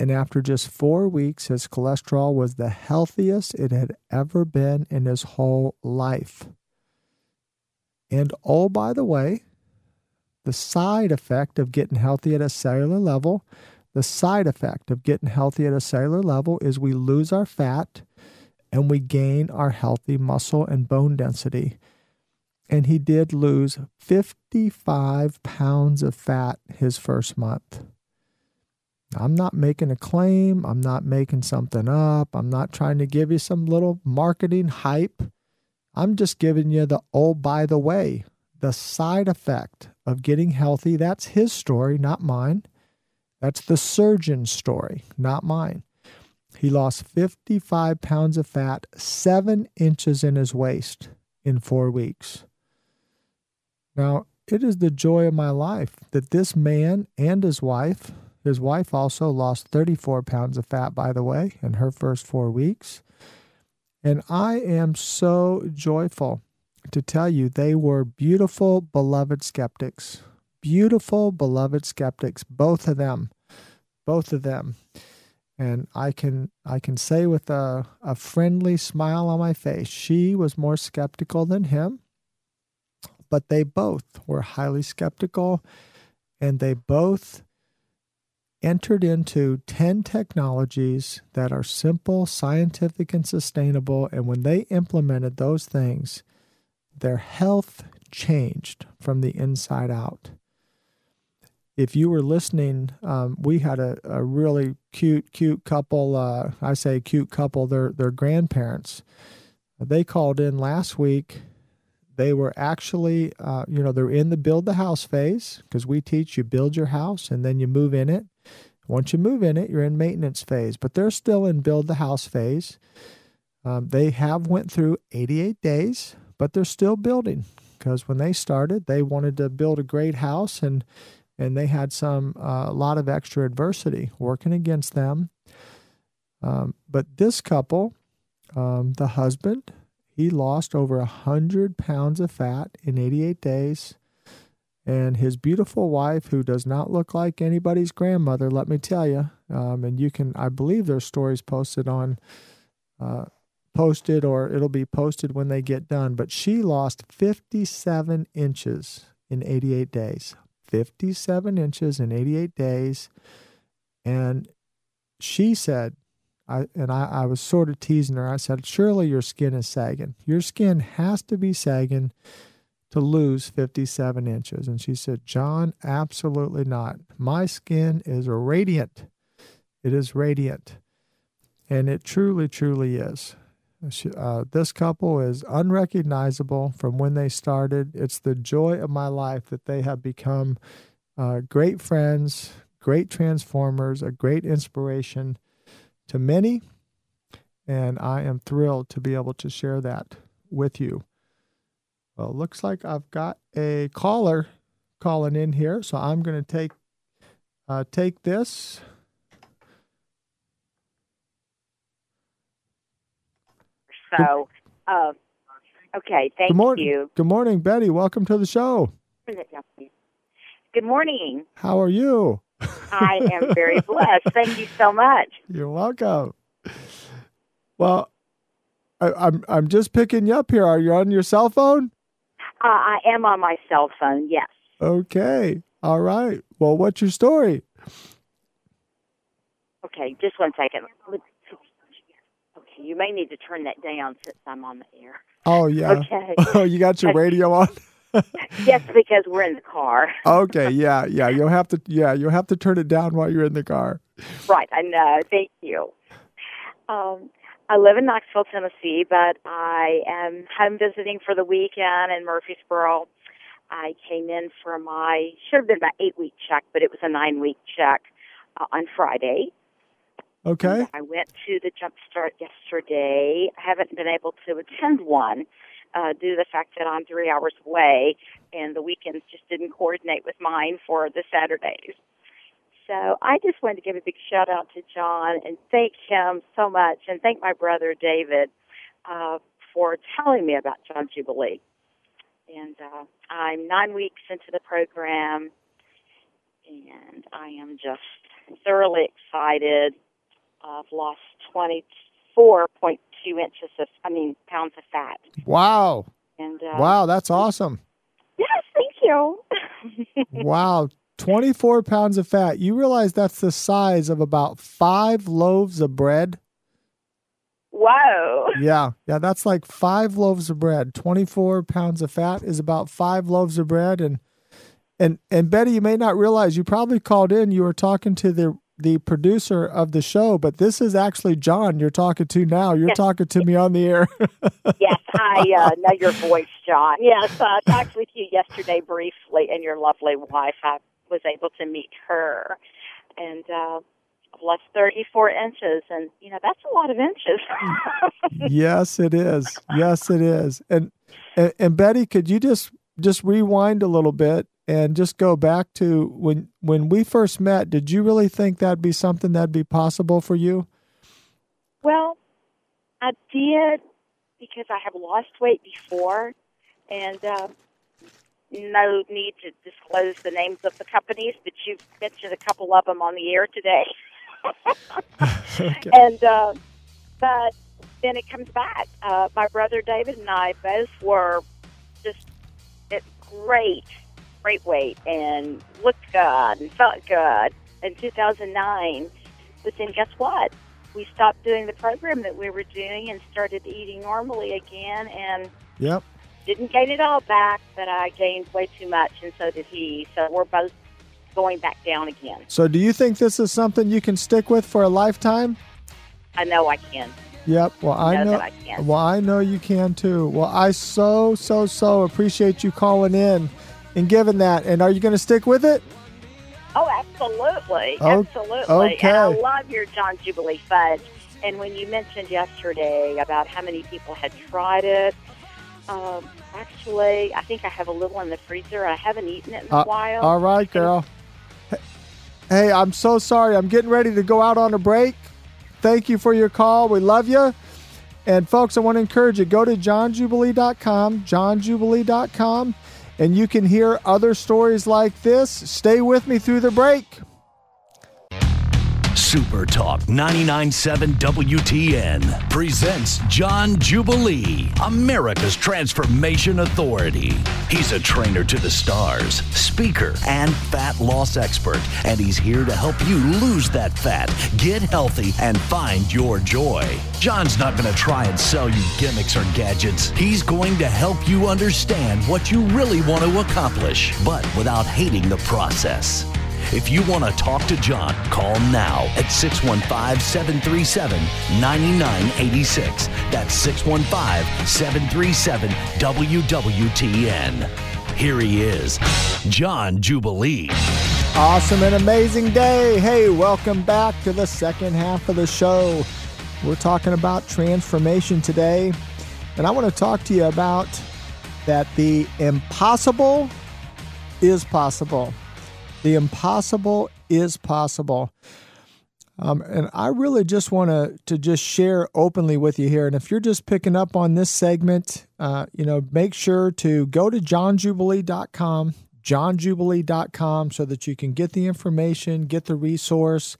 And after just four weeks, his cholesterol was the healthiest it had ever been in his whole life. And oh, by the way, the side effect of getting healthy at a cellular level, the side effect of getting healthy at a cellular level is we lose our fat and we gain our healthy muscle and bone density. And he did lose 55 pounds of fat his first month. I'm not making a claim. I'm not making something up. I'm not trying to give you some little marketing hype. I'm just giving you the oh, by the way, the side effect of getting healthy. That's his story, not mine. That's the surgeon's story, not mine. He lost 55 pounds of fat, seven inches in his waist in four weeks. Now, it is the joy of my life that this man and his wife, his wife also lost 34 pounds of fat, by the way, in her first four weeks. And I am so joyful to tell you they were beautiful, beloved skeptics. Beautiful, beloved skeptics, both of them. Both of them. And I can I can say with a, a friendly smile on my face, she was more skeptical than him. But they both were highly skeptical and they both entered into 10 technologies that are simple, scientific, and sustainable. And when they implemented those things, their health changed from the inside out. If you were listening, um, we had a, a really cute, cute couple. Uh, I say cute couple, they're, they're grandparents. They called in last week. They were actually, uh, you know, they're in the build the house phase because we teach you build your house and then you move in it. Once you move in it, you're in maintenance phase, but they're still in build the house phase. Um, they have went through 88 days, but they're still building because when they started, they wanted to build a great house and and they had some uh, a lot of extra adversity working against them. Um, but this couple, um, the husband, he lost over a hundred pounds of fat in 88 days and his beautiful wife, who does not look like anybody's grandmother, let me tell you. Um, and you can, I believe, there's stories posted on, uh, posted or it'll be posted when they get done. But she lost 57 inches in 88 days. 57 inches in 88 days. And she said, I, and I, I was sort of teasing her. I said, Surely your skin is sagging. Your skin has to be sagging to lose 57 inches. And she said, John, absolutely not. My skin is radiant. It is radiant. And it truly, truly is. Uh, this couple is unrecognizable from when they started. It's the joy of my life that they have become uh, great friends, great transformers, a great inspiration to many. And I am thrilled to be able to share that with you. Well, looks like I've got a caller calling in here, so I'm going to take uh, take this. So, uh, okay, thank good mor- you. Good morning, Betty. Welcome to the show. Good morning. How are you? I am very [laughs] blessed. Thank you so much. You're welcome. Well, I, am I'm, I'm just picking you up here. Are you on your cell phone? Uh, I am on my cell phone. Yes. Okay. All right. Well, what's your story? Okay, just one second. Okay, you may need to turn that down since I'm on the air. Oh yeah. Okay. [laughs] Oh, you got your radio on? [laughs] yes, because we're in the car. [laughs] okay, yeah, yeah. You'll have to yeah, you'll have to turn it down while you're in the car. Right, I know. Thank you. Um, I live in Knoxville, Tennessee, but I am home visiting for the weekend in Murfreesboro. I came in for my should have been my eight week check, but it was a nine week check uh, on Friday. Okay. And I went to the jump start yesterday. I haven't been able to attend one uh, due to the fact that I'm three hours away, and the weekends just didn't coordinate with mine for the Saturdays. So I just wanted to give a big shout out to John and thank him so much, and thank my brother David uh, for telling me about John Jubilee. And uh, I'm nine weeks into the program, and I am just thoroughly excited. I've lost 24.2 inches of, I mean, pounds of fat. Wow. And uh, wow, that's awesome. Yes, thank you. [laughs] wow, 24 pounds of fat. You realize that's the size of about five loaves of bread? Whoa. [laughs] Yeah, yeah, that's like five loaves of bread. 24 pounds of fat is about five loaves of bread. And and and Betty, you may not realize you probably called in. You were talking to the the producer of the show, but this is actually John you're talking to now. You're yes. talking to me on the air. [laughs] yes, I uh, know your voice, John. Yes, I talked with you yesterday briefly, and your lovely wife. I was able to meet her, and uh, lost 34 inches, and you know that's a lot of inches. [laughs] yes, it is. Yes, it is. And, and and Betty, could you just just rewind a little bit and just go back to when when we first met? Did you really think that'd be something that'd be possible for you? Well, I did because I have lost weight before, and. Uh, no need to disclose the names of the companies, but you've mentioned a couple of them on the air today. okay. [laughs] And uh, but then it comes back. Uh, my brother David and I both were just at great, great weight and looked good and felt good in 2009. But then guess what? We stopped doing the program that we were doing and started eating normally again. And yep didn't gain it all back, but I gained way too much, and so did he. So we're both going back down again. So, do you think this is something you can stick with for a lifetime? I know I can. Yep. Well, I, I know. know I can. Well, I know you can too. Well, I so so so appreciate you calling in and giving that. And are you going to stick with it? Oh, absolutely, oh, absolutely. Okay. And I love your John Jubilee fudge. And when you mentioned yesterday about how many people had tried it, um, actually, I think I have a little in the freezer. I haven't eaten it in a uh, while. All right, girl. Hey, I'm so sorry. I'm getting ready to go out on a break. Thank you for your call. We love you. And folks, I want to encourage you go to johnjubilee.com, johnjubilee.com, and you can hear other stories like this. Stay with me through the break. Super Talk 99.7 WTN presents John Jubilee, America's Transformation Authority. He's a trainer to the stars, speaker, and fat loss expert, and he's here to help you lose that fat, get healthy, and find your joy. John's not going to try and sell you gimmicks or gadgets. He's going to help you understand what you really want to accomplish, but without hating the process. If you want to talk to John, call now at 615 737 9986. That's 615 737 WWTN. Here he is, John Jubilee. Awesome and amazing day. Hey, welcome back to the second half of the show. We're talking about transformation today. And I want to talk to you about that the impossible is possible. The impossible is possible. Um, and I really just want to to just share openly with you here. And if you're just picking up on this segment, uh, you know, make sure to go to johnjubilee.com, johnjubilee.com, so that you can get the information, get the resource,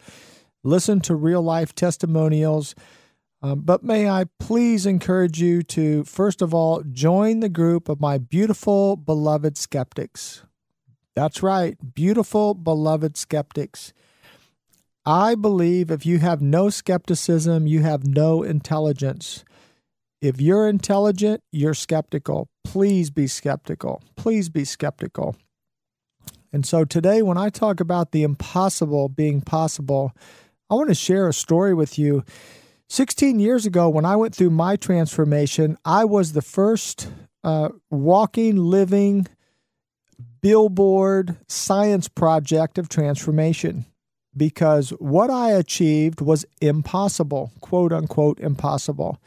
listen to real life testimonials. Um, but may I please encourage you to, first of all, join the group of my beautiful, beloved skeptics. That's right, beautiful, beloved skeptics. I believe if you have no skepticism, you have no intelligence. If you're intelligent, you're skeptical. Please be skeptical. Please be skeptical. And so today, when I talk about the impossible being possible, I want to share a story with you 16 years ago, when I went through my transformation, I was the first uh, walking, living billboard science project of transformation because what I achieved was impossible, quote unquote, impossible.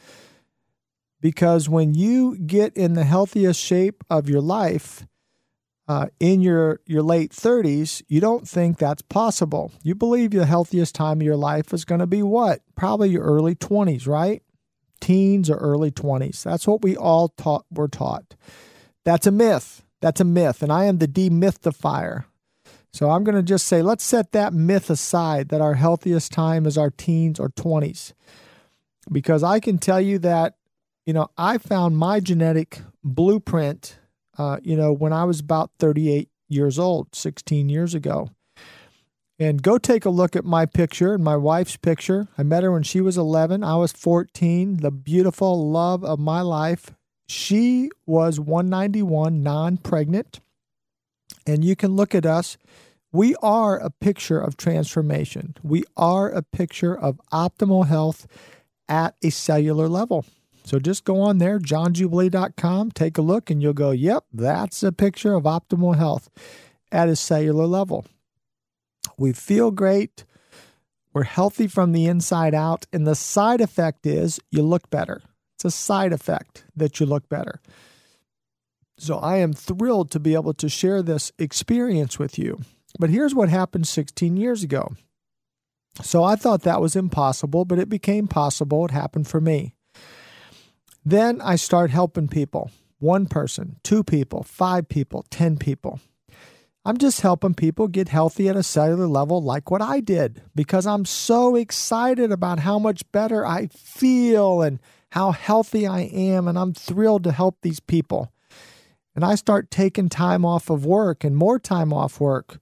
Because when you get in the healthiest shape of your life, uh, in your, your late 30s, you don't think that's possible. You believe the healthiest time of your life is going to be what? Probably your early 20s, right? Teens or early 20s. That's what we all taught were taught. That's a myth. That's a myth. And I am the demythifier. So I'm going to just say, let's set that myth aside that our healthiest time is our teens or 20s. Because I can tell you that, you know, I found my genetic blueprint uh, you know, when I was about 38 years old, 16 years ago. And go take a look at my picture and my wife's picture. I met her when she was 11. I was 14, the beautiful love of my life. She was 191, non pregnant. And you can look at us. We are a picture of transformation. We are a picture of optimal health at a cellular level. So just go on there, johnjubilee.com, take a look, and you'll go, yep, that's a picture of optimal health at a cellular level. We feel great. We're healthy from the inside out. And the side effect is you look better. It's a side effect that you look better. So I am thrilled to be able to share this experience with you. But here's what happened 16 years ago. So I thought that was impossible, but it became possible. It happened for me. Then I start helping people one person, two people, five people, 10 people. I'm just helping people get healthy at a cellular level like what I did because I'm so excited about how much better I feel and how healthy I am. And I'm thrilled to help these people. And I start taking time off of work and more time off work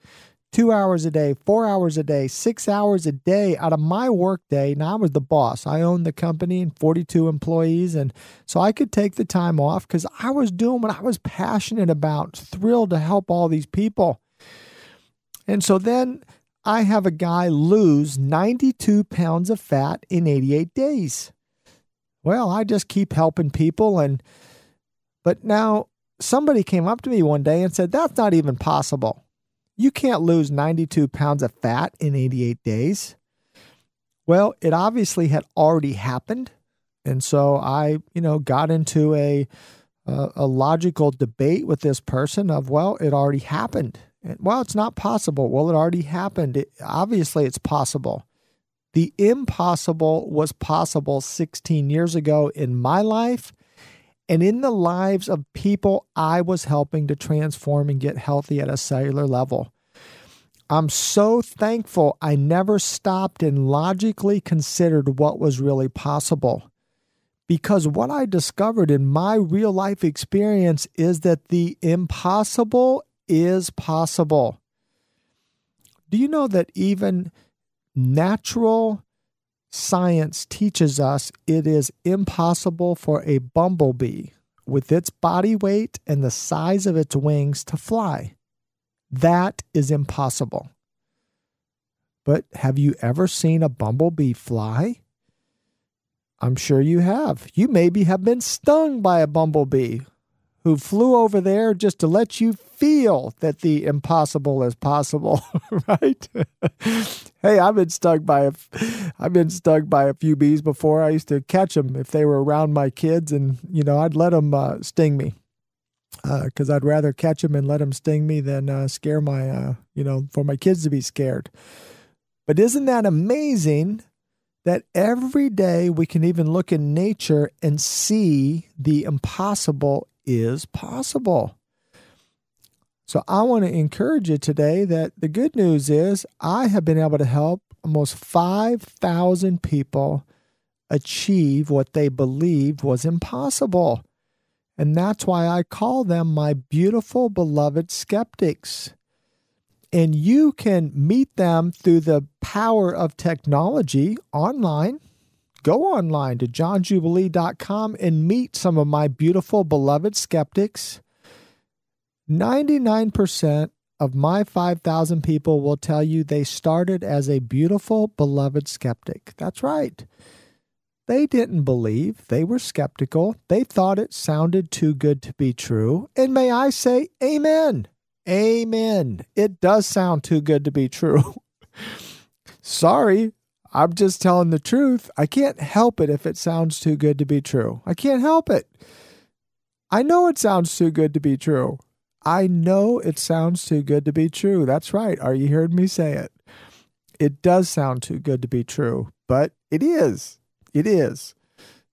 two hours a day, four hours a day, six hours a day out of my work day. Now I was the boss. I owned the company and 42 employees. And so I could take the time off because I was doing what I was passionate about, thrilled to help all these people. And so then I have a guy lose 92 pounds of fat in 88 days. Well, I just keep helping people. And, but now somebody came up to me one day and said, that's not even possible. You can't lose 92 pounds of fat in 88 days. Well, it obviously had already happened. And so I, you know, got into a, a, a logical debate with this person of, well, it already happened. And, well, it's not possible. Well, it already happened. It, obviously, it's possible. The impossible was possible 16 years ago in my life and in the lives of people I was helping to transform and get healthy at a cellular level. I'm so thankful I never stopped and logically considered what was really possible. Because what I discovered in my real life experience is that the impossible is possible. Do you know that even natural Science teaches us it is impossible for a bumblebee with its body weight and the size of its wings to fly. That is impossible. But have you ever seen a bumblebee fly? I'm sure you have. You maybe have been stung by a bumblebee who flew over there just to let you feel that the impossible is possible, [laughs] right? hey, I've been stung by a, I've been stung by a few bees before. I used to catch them if they were around my kids, and you know I'd let them uh, sting me because uh, I'd rather catch them and let them sting me than uh, scare my, uh, you know, for my kids to be scared. But isn't that amazing? That every day we can even look in nature and see the impossible is possible. So I want to encourage you today that the good news is I have been able to help almost 5,000 people achieve what they believed was impossible. And that's why I call them my beautiful, beloved skeptics. And you can meet them through the power of technology online go online to johnjubilee.com and meet some of my beautiful, beloved skeptics. 99% of my 5,000 people will tell you they started as a beautiful, beloved skeptic. That's right. They didn't believe. They were skeptical. They thought it sounded too good to be true. And may I say, Amen. Amen. It does sound too good to be true. [laughs] Sorry, I'm just telling the truth. I can't help it if it sounds too good to be true. I can't help it. I know it sounds too good to be true. I know it sounds too good to be true. That's right. Are you hearing me say it? It does sound too good to be true, but it is. It is.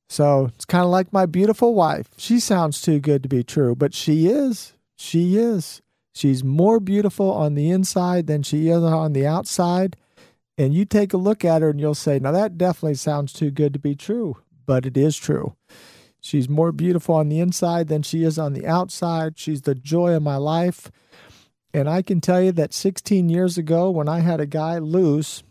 So it's kind of like my beautiful wife. She sounds too good to be true, but she is. She is. She's more beautiful on the inside than she is on the outside. And you take a look at her and you'll say, now that definitely sounds too good to be true, but it is true. She's more beautiful on the inside than she is on the outside. She's the joy of my life. And I can tell you that 16 years ago, when I had a guy lose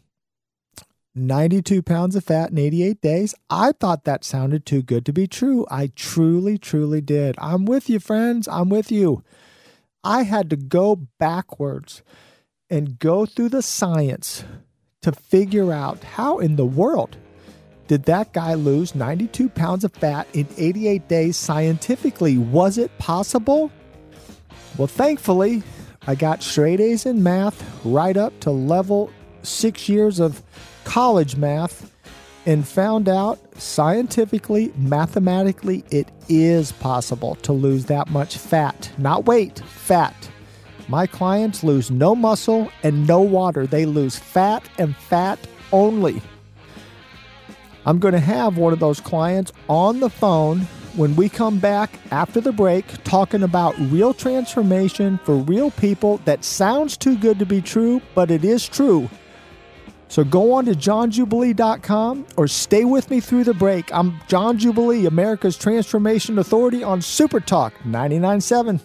92 pounds of fat in 88 days, I thought that sounded too good to be true. I truly, truly did. I'm with you, friends. I'm with you. I had to go backwards and go through the science to figure out how in the world did that guy lose 92 pounds of fat in 88 days scientifically? Was it possible? Well, thankfully, I got straight A's in math right up to level six years of college math and found out scientifically, mathematically, it is possible to lose that much fat. Not weight, fat. My clients lose no muscle and no water. They lose fat and fat only. I'm going to have one of those clients on the phone when we come back after the break talking about real transformation for real people that sounds too good to be true, but it is true. So go on to johnjubilee.com or stay with me through the break. I'm John Jubilee, America's Transformation Authority on Super Talk 997.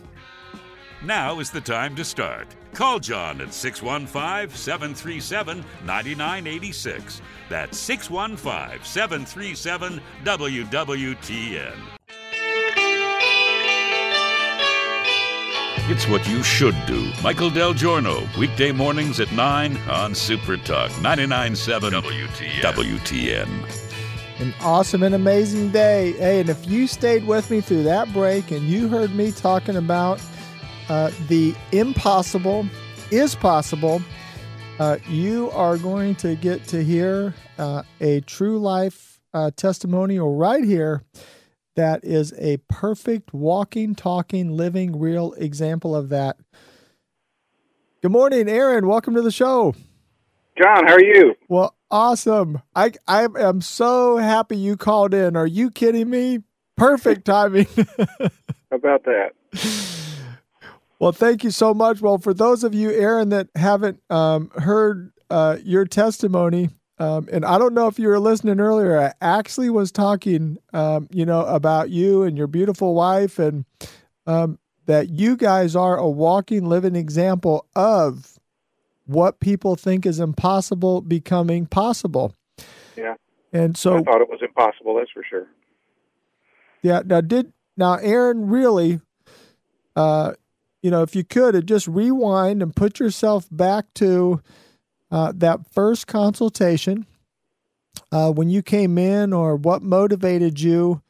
Now is the time to start. Call John at 615 737 9986. That's 615 737 WWTN. It's what you should do. Michael Del Giorno, weekday mornings at 9 on Super Talk 997 WTN. WTN. An awesome and amazing day. Hey, and if you stayed with me through that break and you heard me talking about uh, the impossible is possible. Uh, you are going to get to hear uh, a true life uh, testimonial right here that is a perfect walking, talking, living, real example of that. Good morning, Aaron. Welcome to the show. John, how are you? Well, awesome. I I am so happy you called in. Are you kidding me? Perfect timing. [laughs] how about that? [laughs] Well, thank you so much. Well, for those of you, Aaron, that haven't um, heard uh, your testimony, um, and I don't know if you were listening earlier, I actually was talking, um, you know, about you and your beautiful wife, and um, that you guys are a walking, living example of what people think is impossible becoming possible. Yeah. And so I thought it was impossible. That's for sure. Yeah. Now, did now Aaron really? Uh, you know, if you could, just rewind and put yourself back to uh, that first consultation, uh, when you came in, or what motivated you,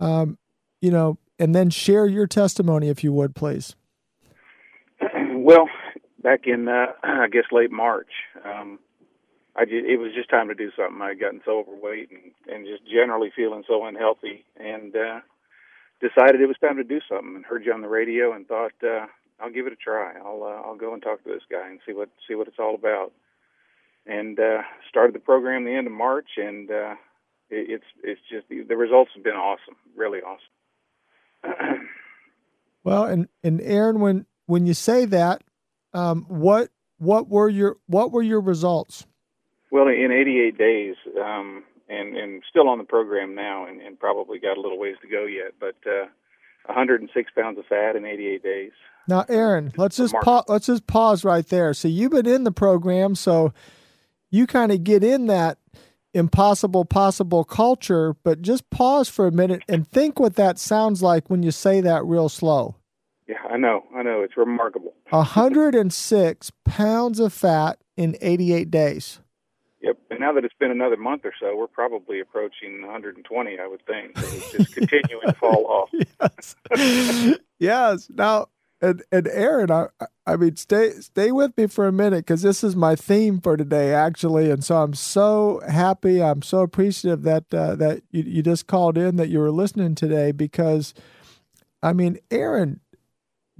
um, you know, and then share your testimony if you would, please. [clears throat] Well, back in uh, [clears throat] I guess late March, um, I just, it was just time to do something. I had gotten so overweight and, and just generally feeling so unhealthy, and uh, decided it was time to do something. And heard you on the radio and thought uh, I'll give it a try. I'll uh, I'll go and talk to this guy and see what see what it's all about. And uh, started the program the end of March, and uh, it, it's it's just the results have been awesome, really awesome. [clears throat] well, and and Aaron, when when you say that, um, what what were your what were your results? Well, in 88 days, um, and and still on the program now, and, and probably got a little ways to go yet, but uh, 106 pounds of fat in 88 days. Now, Aaron, let's just pa- let's just pause right there. So you've been in the program, so you kind of get in that impossible possible culture, but just pause for a minute and think what that sounds like when you say that real slow. Yeah, I know. I know. It's remarkable. 106 pounds of fat in 88 days. Yep. And now that it's been another month or so, we're probably approaching 120, I would think. So it's just continuing to fall off. [laughs] Yes. yes. Now, and, and Aaron, I, I mean, stay stay with me for a minute because this is my theme for today, actually. And so I'm so happy. I'm so appreciative that uh, that you, you just called in, that you were listening today, because, I mean, Aaron,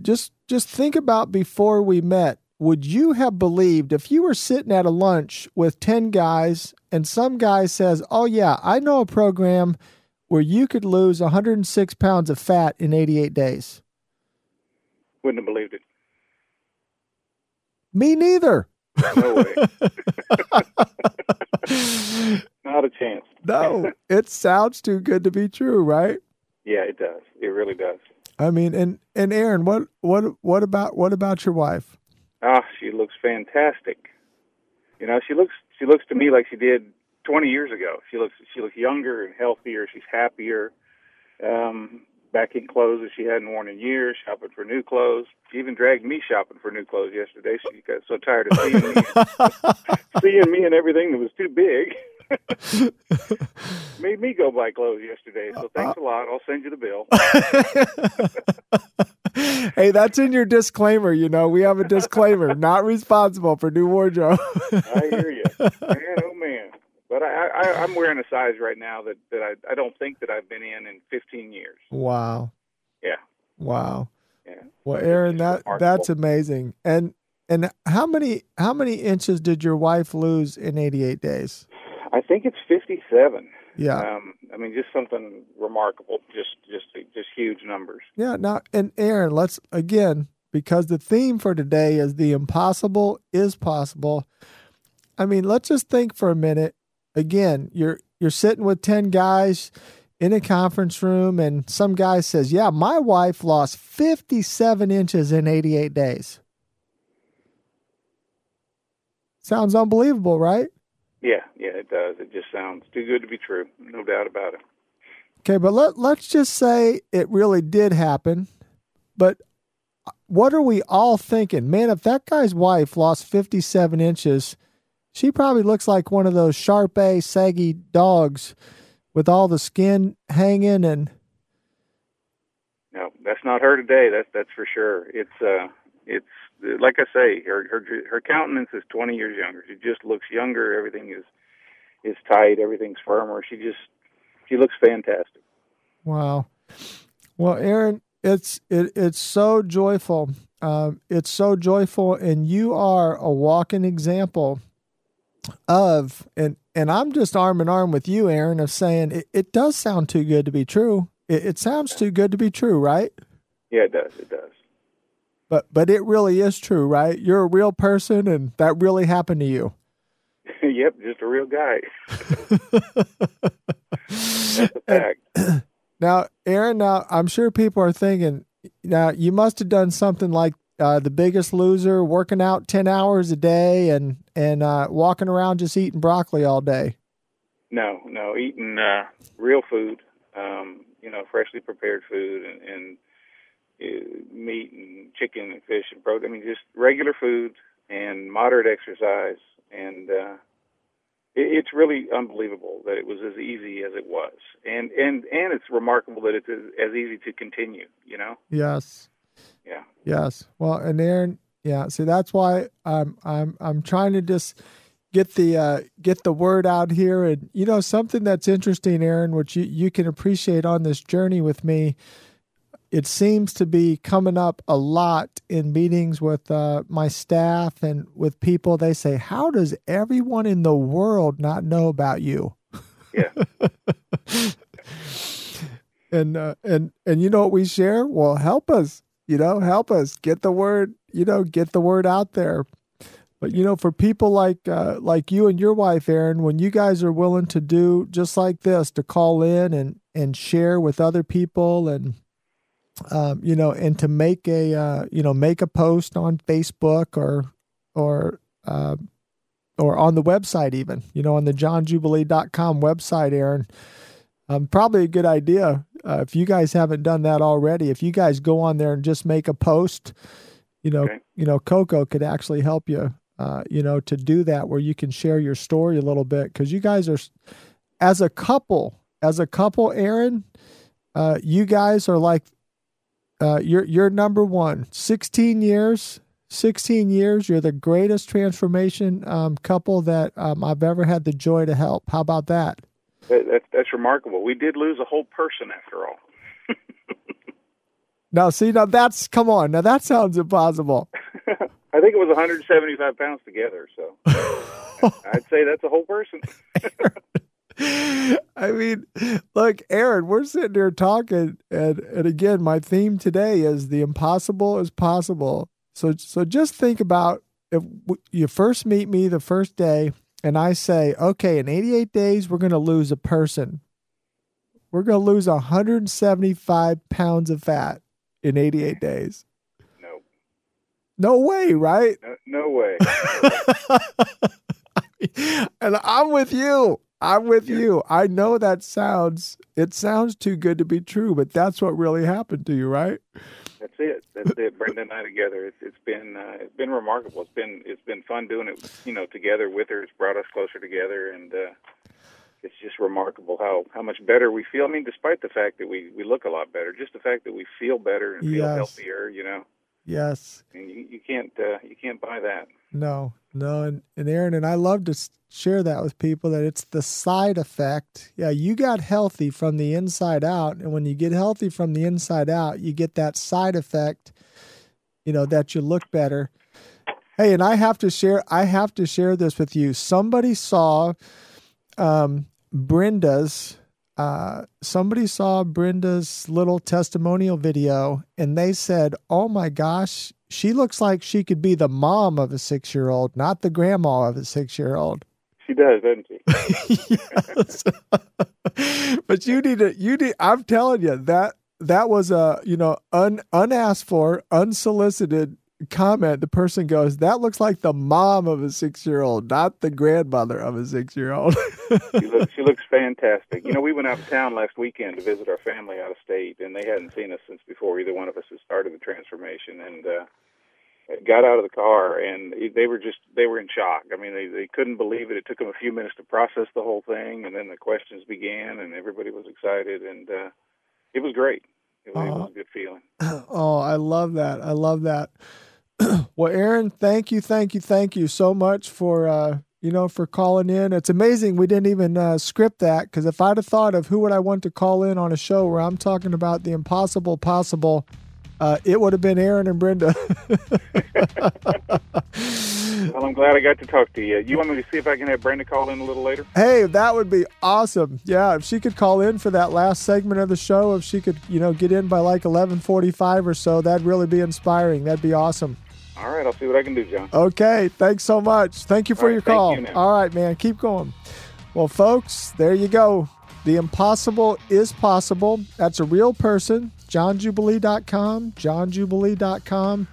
just just think about before we met. Would you have believed if you were sitting at a lunch with 10 guys and some guy says, Oh, yeah, I know a program where you could lose 106 pounds of fat in 88 days? Wouldn't have believed it. Me neither. No way. [laughs] Not a chance. no, it sounds too good to be true, right? Yeah, it does. It really does. I mean, and and Aaron, what what what about what about your wife? Ah, she looks fantastic. You know, she looks she looks to me like she did 20 years ago. She looks she looks younger and healthier. She's happier. Um, back in clothes that she hadn't worn in years, shopping for new clothes. She even dragged me shopping for new clothes yesterday. She got so tired of seeing me, [laughs] seeing me and everything that was too big. [laughs] Made me go buy clothes yesterday. So uh, thanks uh, a lot. I'll send you the bill. [laughs] hey, that's in your disclaimer. You know, we have a disclaimer: [laughs] not responsible for new wardrobe. I hear you, man. Oh man. But I, I, I'm wearing a size right now that, that I, I don't think that I've been in in 15 years. Wow. Yeah. Wow. Yeah. Well, Aaron, that that's amazing. And and how many how many inches did your wife lose in 88 days? I think it's 57. Yeah. Um, I mean, just something remarkable. Just just just huge numbers. Yeah. Now, and Aaron, let's again because the theme for today is the impossible is possible. I mean, let's just think for a minute again, you're you're sitting with 10 guys in a conference room and some guy says, "Yeah, my wife lost 57 inches in 88 days." Sounds unbelievable, right? Yeah, yeah, it does. It just sounds too good to be true. No doubt about it. Okay, but let let's just say it really did happen. But what are we all thinking? Man, if that guy's wife lost 57 inches, she probably looks like one of those Shar-Pei, saggy dogs with all the skin hanging and. No, that's not her today. That's that's for sure. It's uh, it's like I say, her her her countenance is 20 years younger. She just looks younger. Everything is is tight. Everything's firmer. She just she looks fantastic. Wow. Well, Aaron, it's it, it's so joyful. Um, it's so joyful, and you are a walking example of and and I'm just arm in arm with you, Aaron, of saying it, it does sound too good to be true. It, it sounds too good to be true, right? Yeah, it does. It does. But but it really is true, right? You're a real person, and that really happened to you. [laughs] yep, just a real guy. [laughs] That's a fact. [clears throat] now, Aaron, now I'm sure people are thinking, now you must have done something like uh, the Biggest Loser, working out ten hours a day and and uh, walking around just eating broccoli all day. No, no, eating uh, real food, um, you know, freshly prepared food and, and meat and chicken and fish and protein. I mean, just regular food. and moderate exercise, and uh, it, it's really unbelievable that it was as easy as it was, and and and it's remarkable that it's as, as easy to continue. You know. Yes. Yeah. Yes. Well, and Aaron, yeah. See, that's why I'm I'm I'm trying to just get the uh, get the word out here, and you know something that's interesting, Aaron, which you you can appreciate on this journey with me. It seems to be coming up a lot in meetings with uh, my staff and with people. They say, "How does everyone in the world not know about you?" Yeah. [laughs] and uh, and and you know what we share? Well, help us. You know, help us get the word. You know, get the word out there. But you know, for people like uh, like you and your wife, Aaron, when you guys are willing to do just like this, to call in and and share with other people, and um, you know, and to make a uh, you know make a post on Facebook or or uh, or on the website, even you know, on the johnjubilee.com website, Aaron. Um, probably a good idea uh, if you guys haven't done that already. If you guys go on there and just make a post, you know, Okay. you know, Coco could actually help you, uh, you know, to do that where you can share your story a little bit because you guys are, as a couple, as a couple, Aaron, uh, you guys are like, uh, you're you're number one. Sixteen years, sixteen years. You're the greatest transformation um, couple that um, I've ever had the joy to help. How about that? That, that's that's remarkable. We did lose a whole person after all. [laughs] Now, see, now that's come on. Now that sounds impossible. [laughs] I think it was 175 pounds together. So [laughs] I'd say that's a whole person. I mean, look, Aaron, we're sitting here talking, and and again, my theme today is the impossible is possible. So so just think about if you first meet me the first day, and I say, okay, in 88 days we're going to lose a person. We're going to lose 175 pounds of fat in 88 days. No, No way, right? no, no way. [laughs] and I'm with you. I'm with you. I know that sounds it sounds too good to be true, but that's what really happened to you, right? That's it. That's it. Brenda and I together. It's, it's been uh, it's been remarkable. It's been it's been fun doing it. You know, together with her. It's brought us closer together, and uh, it's just remarkable how how much better we feel. I mean, despite the fact that we we look a lot better, just the fact that we feel better and feel Yes. healthier. You know, Yes. Mean, you, you can't uh, you can't buy that. No. No, and, and Aaron and I love to share that with people that it's the side effect. Yeah, you got healthy from the inside out, and when you get healthy from the inside out, you get that side effect, you know, that you look better. Hey, and I have to share I have to share this with you. Somebody saw um Brenda's uh somebody saw Brenda's little testimonial video and they said, "Oh my gosh, she looks like she could be the mom of a 6-year-old, not the grandma of a 6-year-old." She does, doesn't she? [laughs] yes. [laughs] but you need to you need I'm telling you that that was a, you know, un unasked for, unsolicited comment. The person goes, "That looks like the mom of a 6-year-old, not the grandmother of a 6-year-old." she looks she looks [laughs] fantastic. You know, we went out of town last weekend to visit our family out of state, and they hadn't seen us since before either one of us had started the transformation. And uh, got out of the car, and they were just they were in shock. I mean, they they couldn't believe it. It took them a few minutes to process the whole thing, and then the questions began, and everybody was excited, and uh, it was great. It was, it was a good feeling. [clears throat] Oh, I love that. I love that. [clears throat] well, Aaron, thank you, thank you, thank you so much for uh, you know for calling in. It's amazing we didn't even uh, script that because if I'd have thought of who would I want to call in on a show where I'm talking about the impossible possible, uh, it would have been Aaron and Brenda. [laughs] Well, I'm glad I got to talk to you. You want me to see if I can have Brenda call in a little later? hey, that would be awesome. Yeah, if she could call in for that last segment of the show, if she could, you know, get in by like 11:45 or so, that'd really be inspiring. That'd be awesome. All right, I'll see what I can do, John. Okay, thanks so much. Thank you for right, your call. you. All right, man, keep going. Well, folks, there you go. The impossible is possible. That's a real person. JohnJubilee.com, JohnJubilee.com.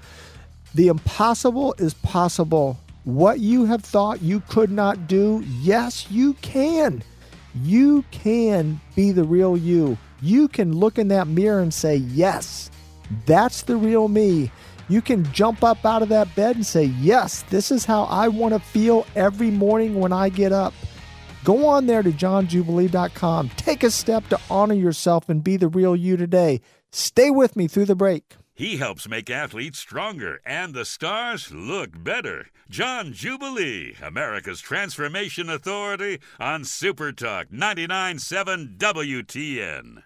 The impossible is possible. What you have thought you could not do, yes, you can. You can be the real you. You can look in that mirror and say, Yes, that's the real me. You can jump up out of that bed and say, Yes, this is how I want to feel every morning when I get up. Go on there to johnjubilee.com. Take a step to honor yourself and be the real you today. Stay with me through the break. He helps make athletes stronger and the stars look better. John Jubilee, America's Transformation Authority on Super Talk 99.7 WTN.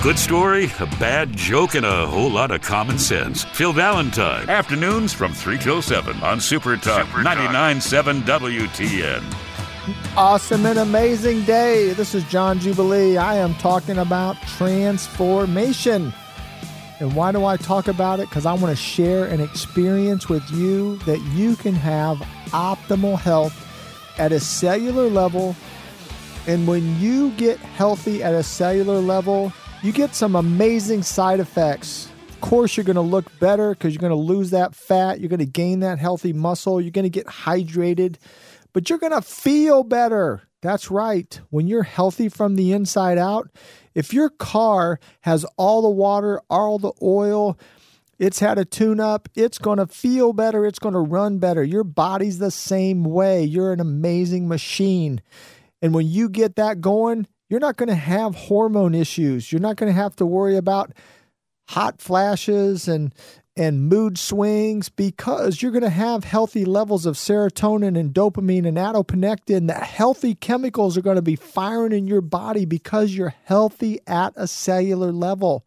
Good story, a bad joke, and a whole lot of common sense. Phil Valentine, afternoons from 3 till 7 on Super Talk, Super Talk. 99.7 WTN. Awesome and amazing day. This is John Jubilee. I am talking about transformation. And why do I talk about it? Because I want to share an experience with you that you can have optimal health at a cellular level. And when you get healthy at a cellular level, you get some amazing side effects. Of course, you're going to look better because you're going to lose that fat. You're going to gain that healthy muscle. You're going to get hydrated, but you're going to feel better. That's right. When you're healthy from the inside out, if your car has all the water, all the oil, it's had a tune up, it's going to feel better, it's going to run better. Your body's the same way. You're an amazing machine. And when you get that going, you're not going to have hormone issues. You're not going to have to worry about hot flashes and and mood swings because you're going to have healthy levels of serotonin and dopamine and adiponectin. The healthy chemicals are going to be firing in your body because you're healthy at a cellular level.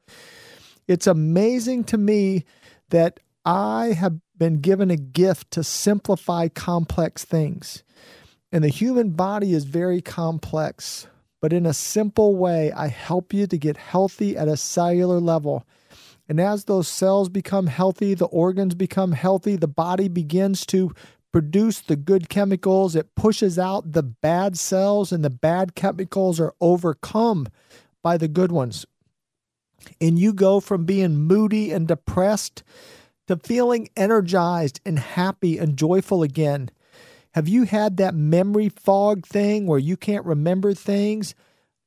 It's amazing to me that I have been given a gift to simplify complex things. And the human body is very complex but in a simple way, I help you to get healthy at a cellular level. And as those cells become healthy, the organs become healthy, the body begins to produce the good chemicals. It pushes out the bad cells, and the bad chemicals are overcome by the good ones. And you go from being moody and depressed to feeling energized and happy and joyful again. Have you had that memory fog thing where you can't remember things?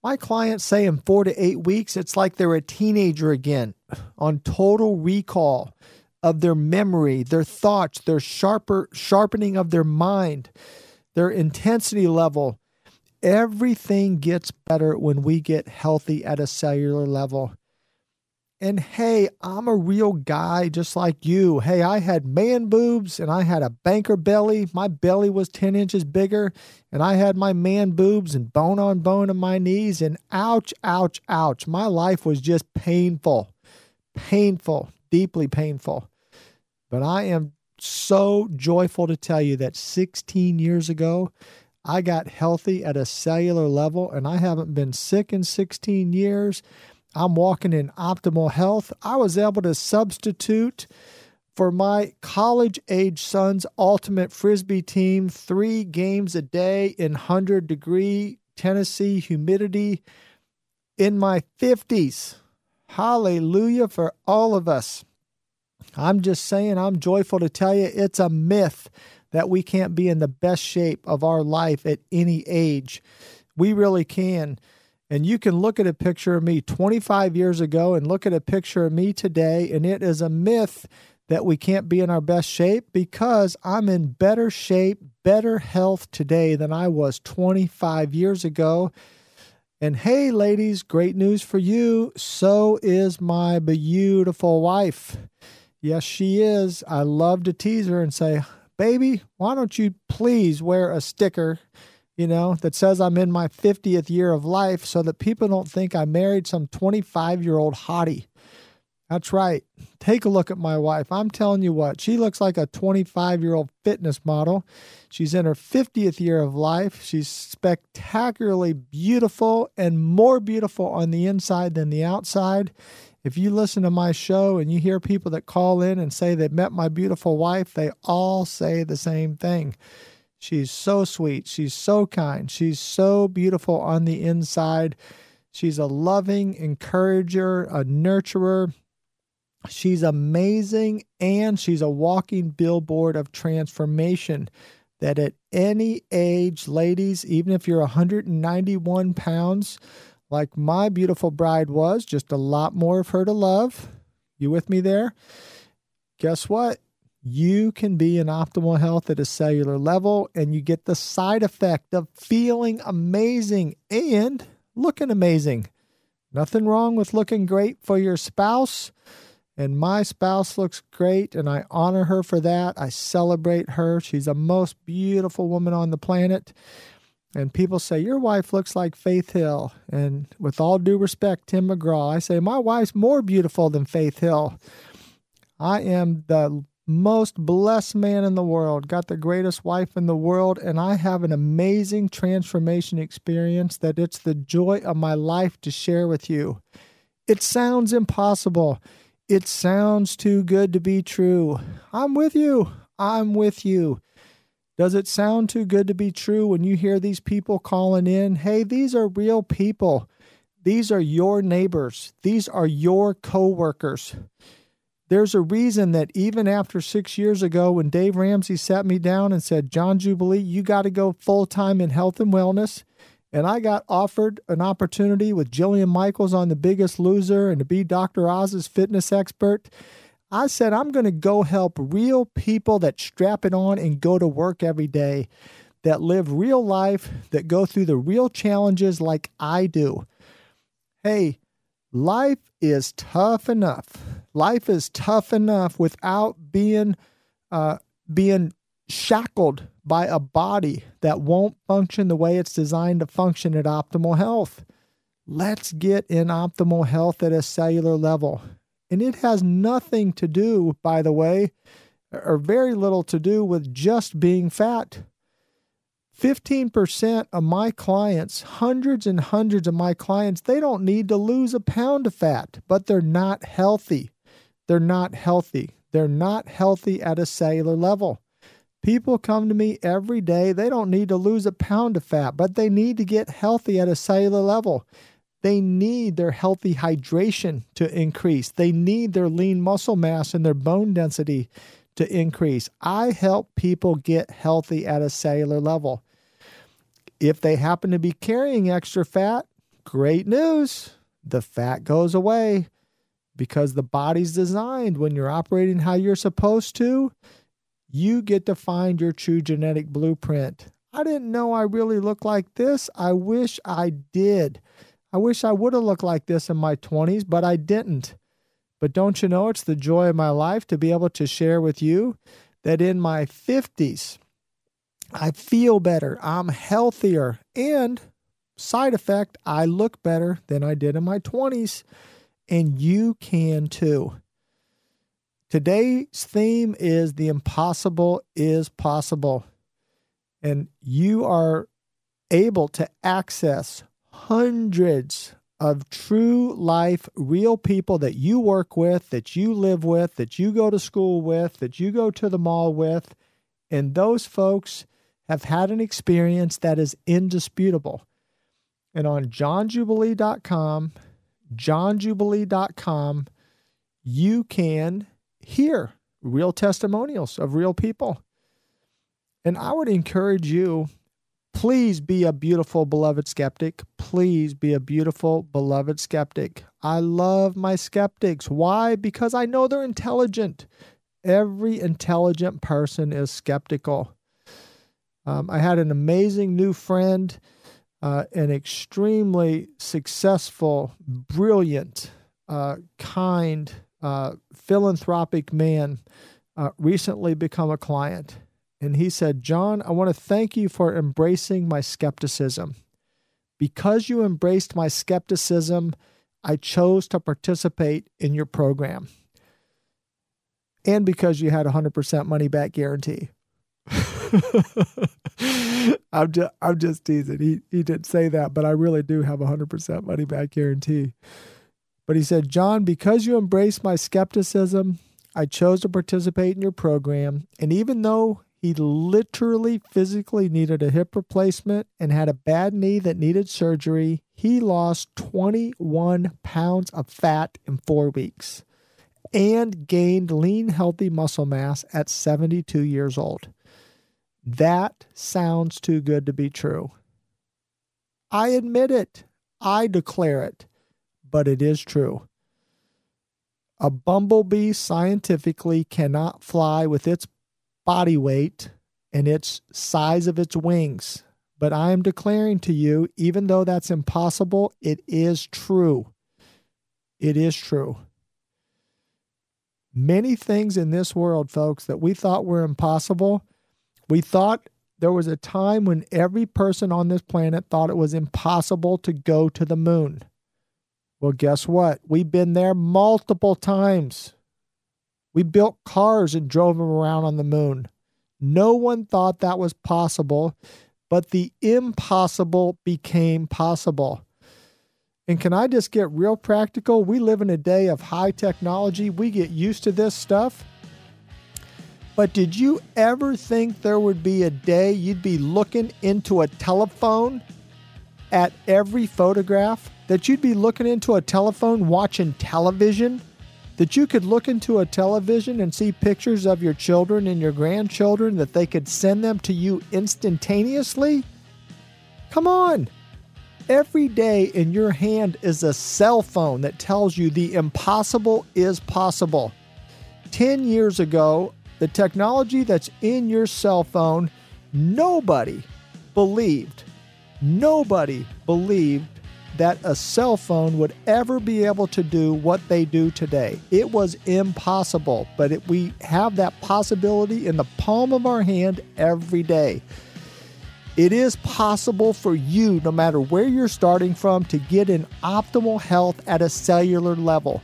My clients say in four to eight weeks, it's like they're a teenager again on total recall of their memory, their thoughts, their sharper sharpening of their mind, their intensity level. Everything gets better when we get healthy at a cellular level. And hey, I'm a real guy just like you. Hey, I had man boobs and I had a banker belly. My belly was 10 inches bigger and I had my man boobs and bone on bone in my knees. And ouch, ouch, ouch. My life was just painful, painful, deeply painful. But I am so joyful to tell you that 16 years ago, I got healthy at a cellular level and I haven't been sick in 16 years. I'm walking in optimal health. I was able to substitute for my college age son's ultimate frisbee team three games a day in 100 degree Tennessee humidity in my 50s. Hallelujah for all of us. I'm just saying, I'm joyful to tell you it's a myth that we can't be in the best shape of our life at any age. We really can. And you can look at a picture of me 25 years ago and look at a picture of me today, and it is a myth that we can't be in our best shape because I'm in better shape, better health today than I was 25 years ago. And hey, ladies, great news for you. So is my beautiful wife. Yes, she is. I love to tease her and say, Baby, why don't you please wear a sticker you know, that says I'm in my 50th year of life so that people don't think I married some 25 year old hottie. That's right. Take a look at my wife. I'm telling you what, she looks like a 25 year old fitness model. She's in her 50th year of life. She's spectacularly beautiful and more beautiful on the inside than the outside. If you listen to my show and you hear people that call in and say they've met my beautiful wife, they all say the same thing. She's so sweet. She's so kind. She's so beautiful on the inside. She's a loving encourager, a nurturer. She's amazing and she's a walking billboard of transformation. That at any age, ladies, even if you're 191 pounds, like my beautiful bride was, just a lot more of her to love. You with me there? Guess what? You can be in optimal health at a cellular level and you get the side effect of feeling amazing and looking amazing. Nothing wrong with looking great for your spouse. And my spouse looks great, and I honor her for that. I celebrate her. She's the most beautiful woman on the planet. And people say, Your wife looks like Faith Hill. And with all due respect, Tim McGraw, I say, My wife's more beautiful than Faith Hill. I am the most blessed man in the world, got the greatest wife in the world, and I have an amazing transformation experience that it's the joy of my life to share with you. It sounds impossible. It sounds too good to be true. I'm with you. I'm with you. Does it sound too good to be true when you hear these people calling in? Hey, these are real people. These are your neighbors. These are your coworkers. There's a reason that even after six years ago, when Dave Ramsey sat me down and said, John Jubilee, you got to go full time in health and wellness. And I got offered an opportunity with Jillian Michaels on The Biggest Loser and to be Dr. Oz's fitness expert. I said, I'm going to go help real people that strap it on and go to work every day, that live real life, that go through the real challenges like I do. Hey, life is tough enough. Life is tough enough without being uh, being shackled by a body that won't function the way it's designed to function at optimal health. Let's get in optimal health at a cellular level. And it has nothing to do, by the way, or very little to do with just being fat. 15% of my clients, hundreds and hundreds of my clients, they don't need to lose a pound of fat, but they're not healthy. They're not healthy. They're not healthy at a cellular level. People come to me every day. They don't need to lose a pound of fat, but they need to get healthy at a cellular level. They need their healthy hydration to increase. They need their lean muscle mass and their bone density to increase. I help people get healthy at a cellular level. If they happen to be carrying extra fat, great news. The fat goes away because the body's designed when you're operating how you're supposed to, you get to find your true genetic blueprint. I didn't know I really looked like this. I wish I did. I wish I would have looked like this in my 20s, but I didn't. But don't you know it's the joy of my life to be able to share with you that in my 50s, I feel better, I'm healthier, and side effect, I look better than I did in my 20s and you can too. Today's theme is the impossible is possible. And you are able to access hundreds of true life, real people that you work with, that you live with, that you go to school with, that you go to the mall with. And those folks have had an experience that is indisputable. And on johnjubilee.com, johnjubilee.com, you can hear real testimonials of real people. And I would encourage you please be a beautiful, beloved skeptic. Please be a beautiful, beloved skeptic. I love my skeptics. Why? Because I know they're intelligent. Every intelligent person is skeptical. Um, I had an amazing new friend uh, an extremely successful, brilliant, uh, kind, uh, philanthropic man uh, recently become a client. And he said, John, I want to thank you for embracing my skepticism. Because you embraced my skepticism, I chose to participate in your program. And because you had a 100% money back guarantee. [laughs] I'm just I'm just teasing. He he didn't say that, but I really do have a hundred percent money back guarantee. But he said, John, because you embraced my skepticism, I chose to participate in your program. And even though he literally physically needed a hip replacement and had a bad knee that needed surgery, he lost 21 pounds of fat in four weeks and gained lean, healthy muscle mass at 72 years old. That sounds too good to be true. I admit it. I declare it, but it is true. A bumblebee scientifically cannot fly with its body weight and its size of its wings. But I am declaring to you, even though that's impossible, it is true. It is true. Many things in this world, folks, that we thought were impossible, we thought there was a time when every person on this planet thought it was impossible to go to the moon. Well, guess what? We've been there multiple times. We built cars and drove them around on the moon. No one thought that was possible, but the impossible became possible. And can I just get real practical? We live in a day of high technology. We get used to this stuff. But did you ever think there would be a day you'd be looking into a telephone at every photograph? That you'd be looking into a telephone watching television? That you could look into a television and see pictures of your children and your grandchildren, that they could send them to you instantaneously? Come on. Every day in your hand is a cell phone that tells you the impossible is possible. 10 years ago, the technology that's in your cell phone, nobody believed, nobody believed that a cell phone would ever be able to do what they do today. It was impossible, but it, we have that possibility in the palm of our hand every day. It is possible for you, no matter where you're starting from, to get in optimal health at a cellular level.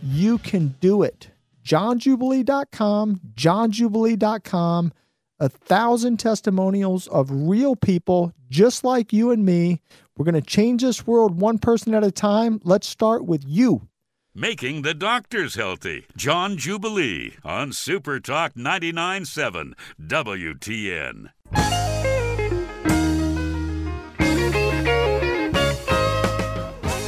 You can do it. JohnJubilee.com, JohnJubilee.com, a thousand testimonials of real people just like you and me. We're going to change this world one person at a time. Let's start with you. Making the doctors healthy. John Jubilee on Super Talk 99.7 WTN.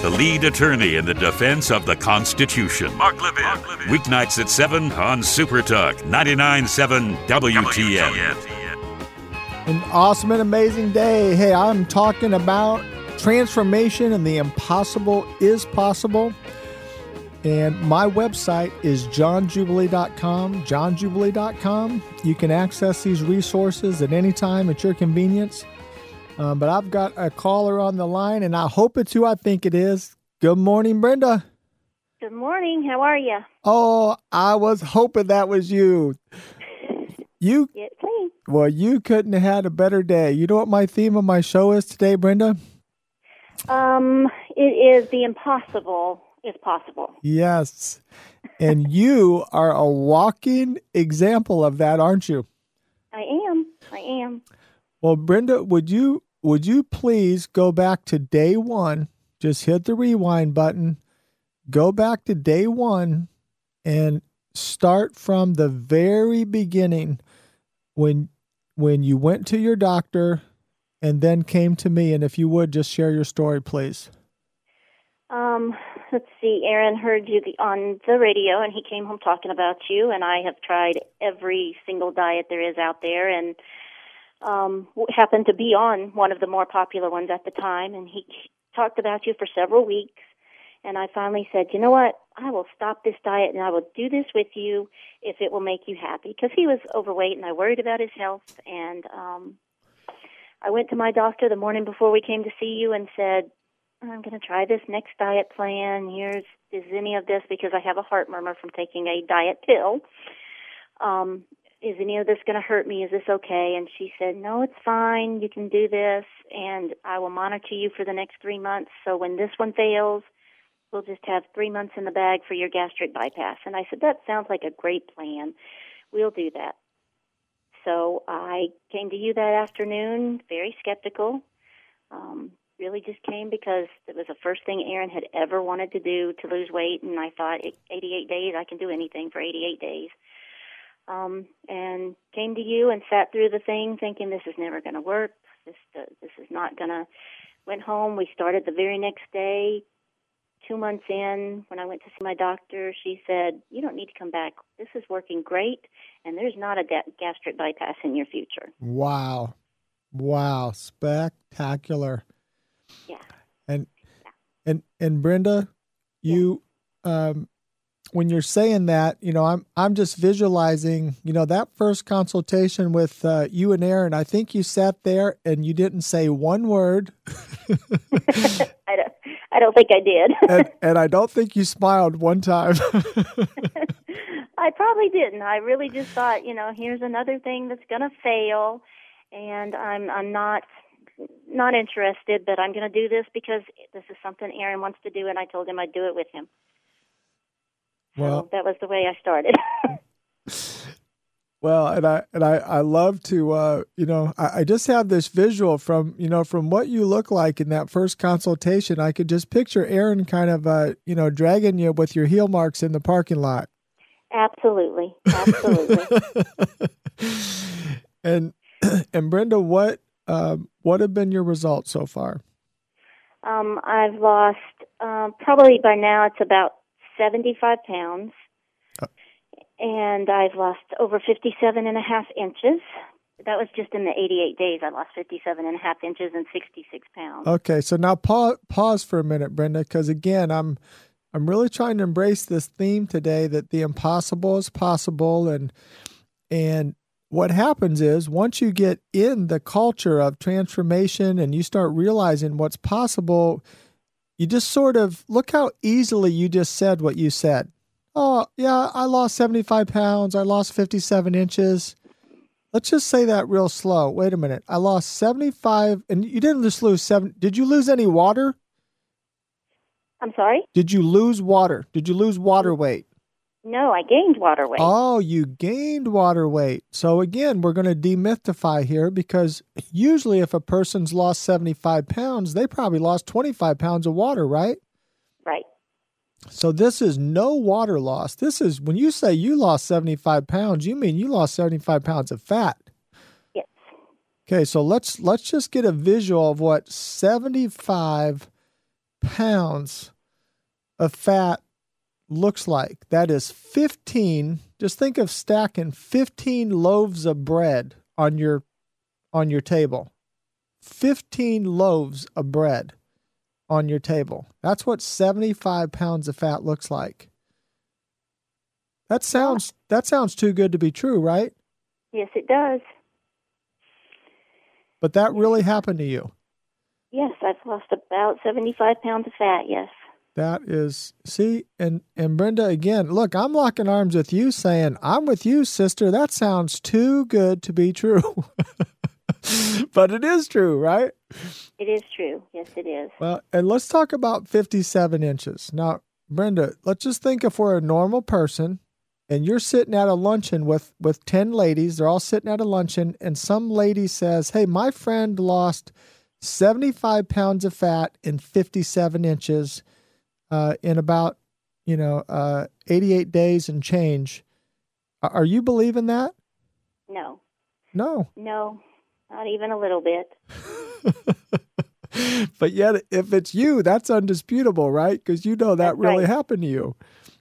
The lead attorney in the defense of the Constitution. Mark Levin. Mark Levin. Weeknights at 7 on Super Talk 99.7 WTN. WTN. An awesome and amazing day. Hey, I'm talking about transformation and the impossible is possible. And my website is johnjubilee.com. Johnjubilee.com. You can access these resources at any time at your convenience. Um, but I've got a caller on the line, and I hope it's who I think it is. Good morning, Brenda. Good morning. How are you? Oh, I was hoping that was you. [laughs] You it's me. Well, you couldn't have had a better day. You know what my theme of my show is today, Brenda? Um, it is the impossible is possible. Yes. And [laughs] you are a walking example of that, aren't you? I am. I am. Well, Brenda, would you would you please go back to day one? Just hit the rewind button, go back to day one, and start from the very beginning when when you went to your doctor and then came to me. And if you would, just share your story, please. Um, let's see. Aaron heard you on the radio, and he came home talking about you. And I have tried every single diet there is out there, and um, happened to be on one of the more popular ones at the time, and he talked about you for several weeks. And I finally said, you know what? I will stop this diet and I will do this with you if it will make you happy. Because he was overweight and I worried about his health. And um, I went to my doctor the morning before we came to see you and said, I'm going to try this next diet plan. Here's is any of this because I have a heart murmur from taking a diet pill. Um, is any of this going to hurt me? Is this okay? And she said, no, it's fine. You can do this, and I will monitor you for the next three months. So when this one fails, we'll just have three months in the bag for your gastric bypass. And I said, that sounds like a great plan. We'll do that. So I came to you that afternoon, very skeptical. Um, really just came because it was the first thing Aaron had ever wanted to do to lose weight, and I thought, 88 days, I can do anything for 88 days um, and came to you and sat through the thing, thinking this is never going to work. This uh, this is not going to. Went home. We started the very next day. Two months in, when I went to see my doctor, she said, "You don't need to come back. This is working great, and there's not a da- gastric bypass in your future." Wow, wow, spectacular. Yeah. And yeah. And and Brenda, you um when you're saying that, you know, I'm I'm just visualizing, you know, that first consultation with uh, you and Aaron. I think you sat there and you didn't say one word. [laughs] I don't. I don't think I did. [laughs] and, and I don't think you smiled one time. [laughs] I probably didn't. I really just thought, you know, here's another thing that's going to fail, and I'm I'm not not interested, but I'm going to do this because this is something Aaron wants to do, and I told him I'd do it with him. Well, so that was the way I started. [laughs] well, and I and I I love to uh, you know I, I just have this visual from you know from what you look like in that first consultation. I could just picture Aaron kind of uh, you know dragging you with your heel marks in the parking lot. Absolutely, absolutely. [laughs] and [clears throat] and Brenda, what um, what have been your results so far? Um, I've lost uh, probably by now it's about 75 pounds. And I've lost over 57 and a half inches. That was just in the 88 days. I lost 57 and a half inches and 66 pounds. Okay, so now pause, pause for a minute, Brenda, because again, I'm I'm really trying to embrace this theme today that the impossible is possible, and and what happens is once you get in the culture of transformation and you start realizing what's possible, you just sort of look how easily you just said what you said. Oh, yeah, I lost 75 pounds. I lost 57 inches. Let's just say that real slow. Wait a minute. I lost 75 and you didn't just lose 7 Did you lose any water? I'm sorry? Did you lose water? Did you lose water weight? No, I gained water weight. Oh, you gained water weight. So again, we're going to demystify here because usually if a person's lost 75 pounds, they probably lost 25 pounds of water, right? Right. So this is no water loss. This is when you say you lost 75 pounds, you mean you lost 75 pounds of fat. Yes. Okay, so let's let's just get a visual of what 75 pounds of fat looks like. That is 15, just think of stacking 15 loaves of bread on your on your table. 15 loaves of bread on your table. That's what 75 pounds of fat looks like. That sounds that sounds too good to be true, right? Yes, it does. But that really happened to you. Yes, I've lost about 75 pounds of fat, yes. That is, see, and and Brenda again. Look, I'm locking arms with you, saying I'm with you, sister. That sounds too good to be true, [laughs] but it is true, right? It is true. Yes, it is. Well, and let's talk about 57 inches now, Brenda. Let's just think if we're a normal person, and you're sitting at a luncheon with with 10 ladies. They're all sitting at a luncheon, and some lady says, "Hey, my friend lost 75 pounds of fat in 57 inches." Uh, in about you know uh, 88 days and change. Are you believing that? No. No. No, not even a little bit. [laughs] but yet, if it's you, that's undisputable, right? Because you know that that's really right. happened to you.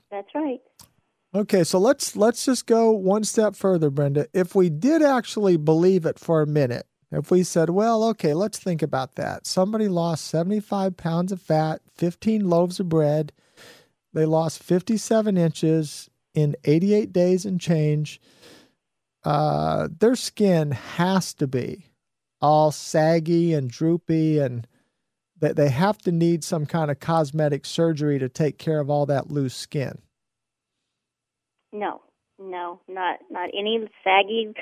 That's right. Okay, so let's let's just go one step further, Brenda. If we did actually believe it for a minute, if we said, well, okay, let's think about that. Somebody lost 75 pounds of fat, 15 loaves of bread, they lost 57 inches in 88 days and change. Uh, their skin has to be all saggy and droopy, and that they have to need some kind of cosmetic surgery to take care of all that loose skin. No, no, not not any saggy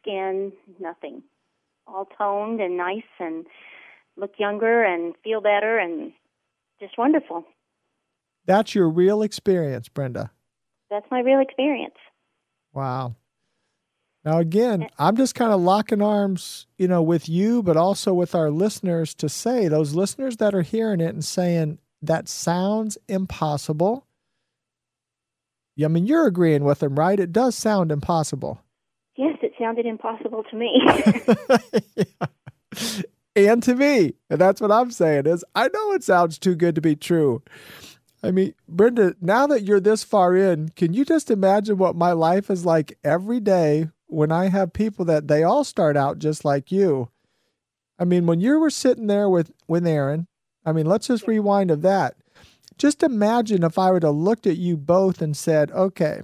skin, nothing all toned and nice and look younger and feel better and just wonderful. That's your real experience, Brenda. That's my real experience. Wow. Now again, I'm just kind of locking arms, you know, with you, but also with our listeners to say those listeners that are hearing it and saying that sounds impossible. I mean, you're agreeing with them, right? It does sound impossible. Yes, it sounded impossible to me. [laughs] [laughs] yeah. And to me. And that's what I'm saying is I know it sounds too good to be true. I mean, Brenda, now that you're this far in, can you just imagine what my life is like every day when I have people that they all start out just like you? I mean, when you were sitting there with with Aaron I mean, let's just rewind of that. Just imagine if I were to looked at you both and said, okay,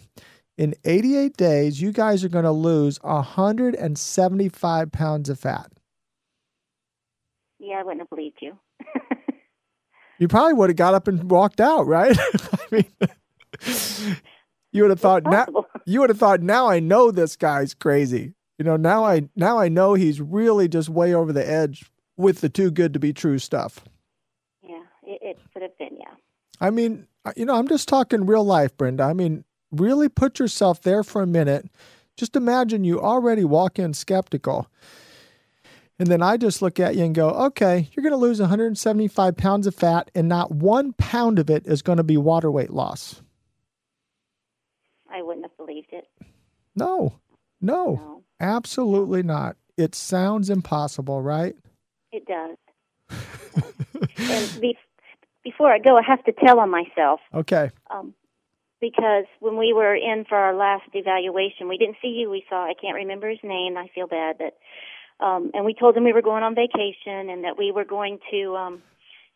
in 88 days, you guys are going to lose 175 pounds of fat. Yeah, I wouldn't have believed you. [laughs] you probably would have got up and walked out, right? [laughs] I mean, [laughs] you would have thought now. You would have thought now I know this guy's crazy. You know now I now I know he's really just way over the edge with the too good to be true stuff. Yeah, it, it could have been. Yeah. I mean, you know, I'm just talking real life, Brenda. I mean, really put yourself there for a minute. Just imagine you already walk in skeptical. And then I just look at you and go, okay, you're going to lose 175 pounds of fat, and not one pound of it is going to be water weight loss. I wouldn't have believed it. No, no, no. absolutely not. It sounds impossible, right? It does. [laughs] and be- before I go, I have to tell on myself. Okay. Um, because when we were in for our last evaluation, we didn't see you. We saw I can't remember his name. I feel bad that. Um, and we told him we were going on vacation and that we were going to. Um,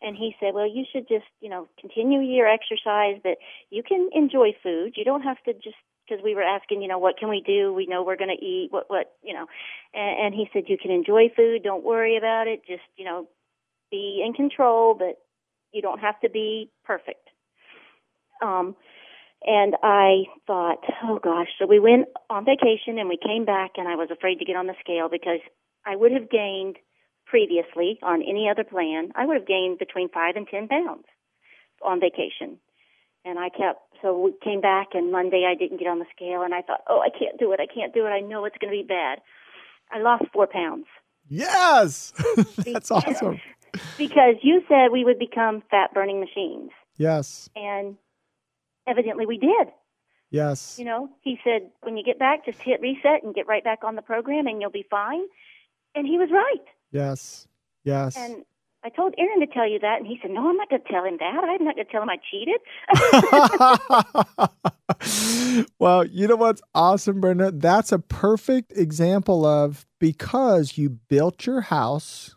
and he said, "Well, you should just you know continue your exercise, but you can enjoy food. You don't have to just." Because we were asking, you know, what can we do? We know we're going to eat. What, what, you know? And, and he said, you can enjoy food. Don't worry about it. Just, you know, be in control, but you don't have to be perfect. Um, and I thought, oh gosh. So we went on vacation and we came back and I was afraid to get on the scale because I would have gained previously on any other plan, I would have gained between five and ten pounds on vacation. And I kept, so we came back and Monday I didn't get on the scale and I thought, oh, I can't do it. I can't do it. I know it's going to be bad. I lost four pounds. Yes. [laughs] That's awesome. because you said we would become fat burning machines. Yes. And evidently we did. Yes. You know, he said, when you get back, just hit reset and get right back on the program and you'll be fine. And he was right. Yes. Yes. And I told Aaron to tell you that, and he said, "No, I'm not going to tell him that. I'm not going to tell him I cheated." [laughs] well, you know what's awesome, Brenda? That's a perfect example of because you built your house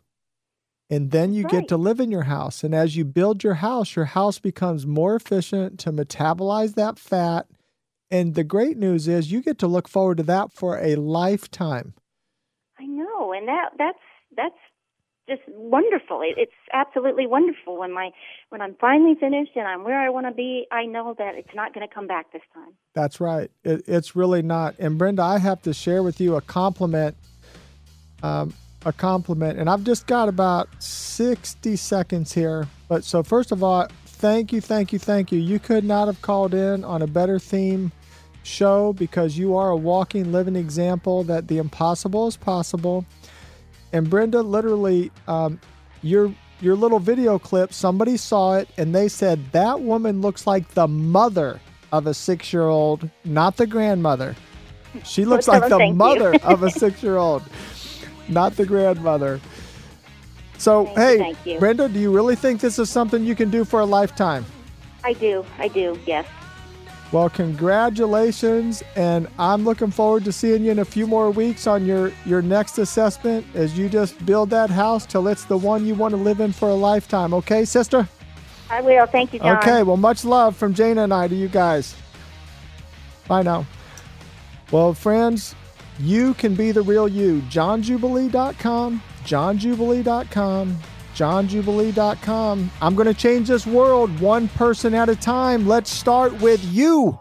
and then you right. get to live in your house. And as you build your house, your house becomes more efficient to metabolize that fat. And the great news is you get to look forward to that for a lifetime. I know, and that that's that's just wonderful. It, it's absolutely wonderful when my when I'm finally finished and I'm where I want to be. I know that it's not going to come back this time. That's right. It, it's really not. And Brenda, I have to share with you a compliment. Um, a compliment, and I've just got about 60 seconds here. But so, first of all, thank you, thank you, thank you. You could not have called in on a better theme show because you are a walking, living example that the impossible is possible. And Brenda, literally, um, your your little video clip, somebody saw it and they said that woman looks like the mother of a six year old, not the grandmother. She looks like the mother of a six year old [laughs] not the grandmother. So, thank hey, you, Brenda, do you really think this is something you can do for a lifetime? I do. I do. Yes. Well, congratulations, and I'm looking forward to seeing you in a few more weeks on your your next assessment as you just build that house till it's the one you want to live in for a lifetime. Okay, sister? I will. Thank you, John. Okay. Well, much love from Jana and I to you guys. Bye now. Well, friends, you can be the real you. JohnJubilee.com, JohnJubilee.com, JohnJubilee.com. I'm going to change this world one person at a time. Let's start with you.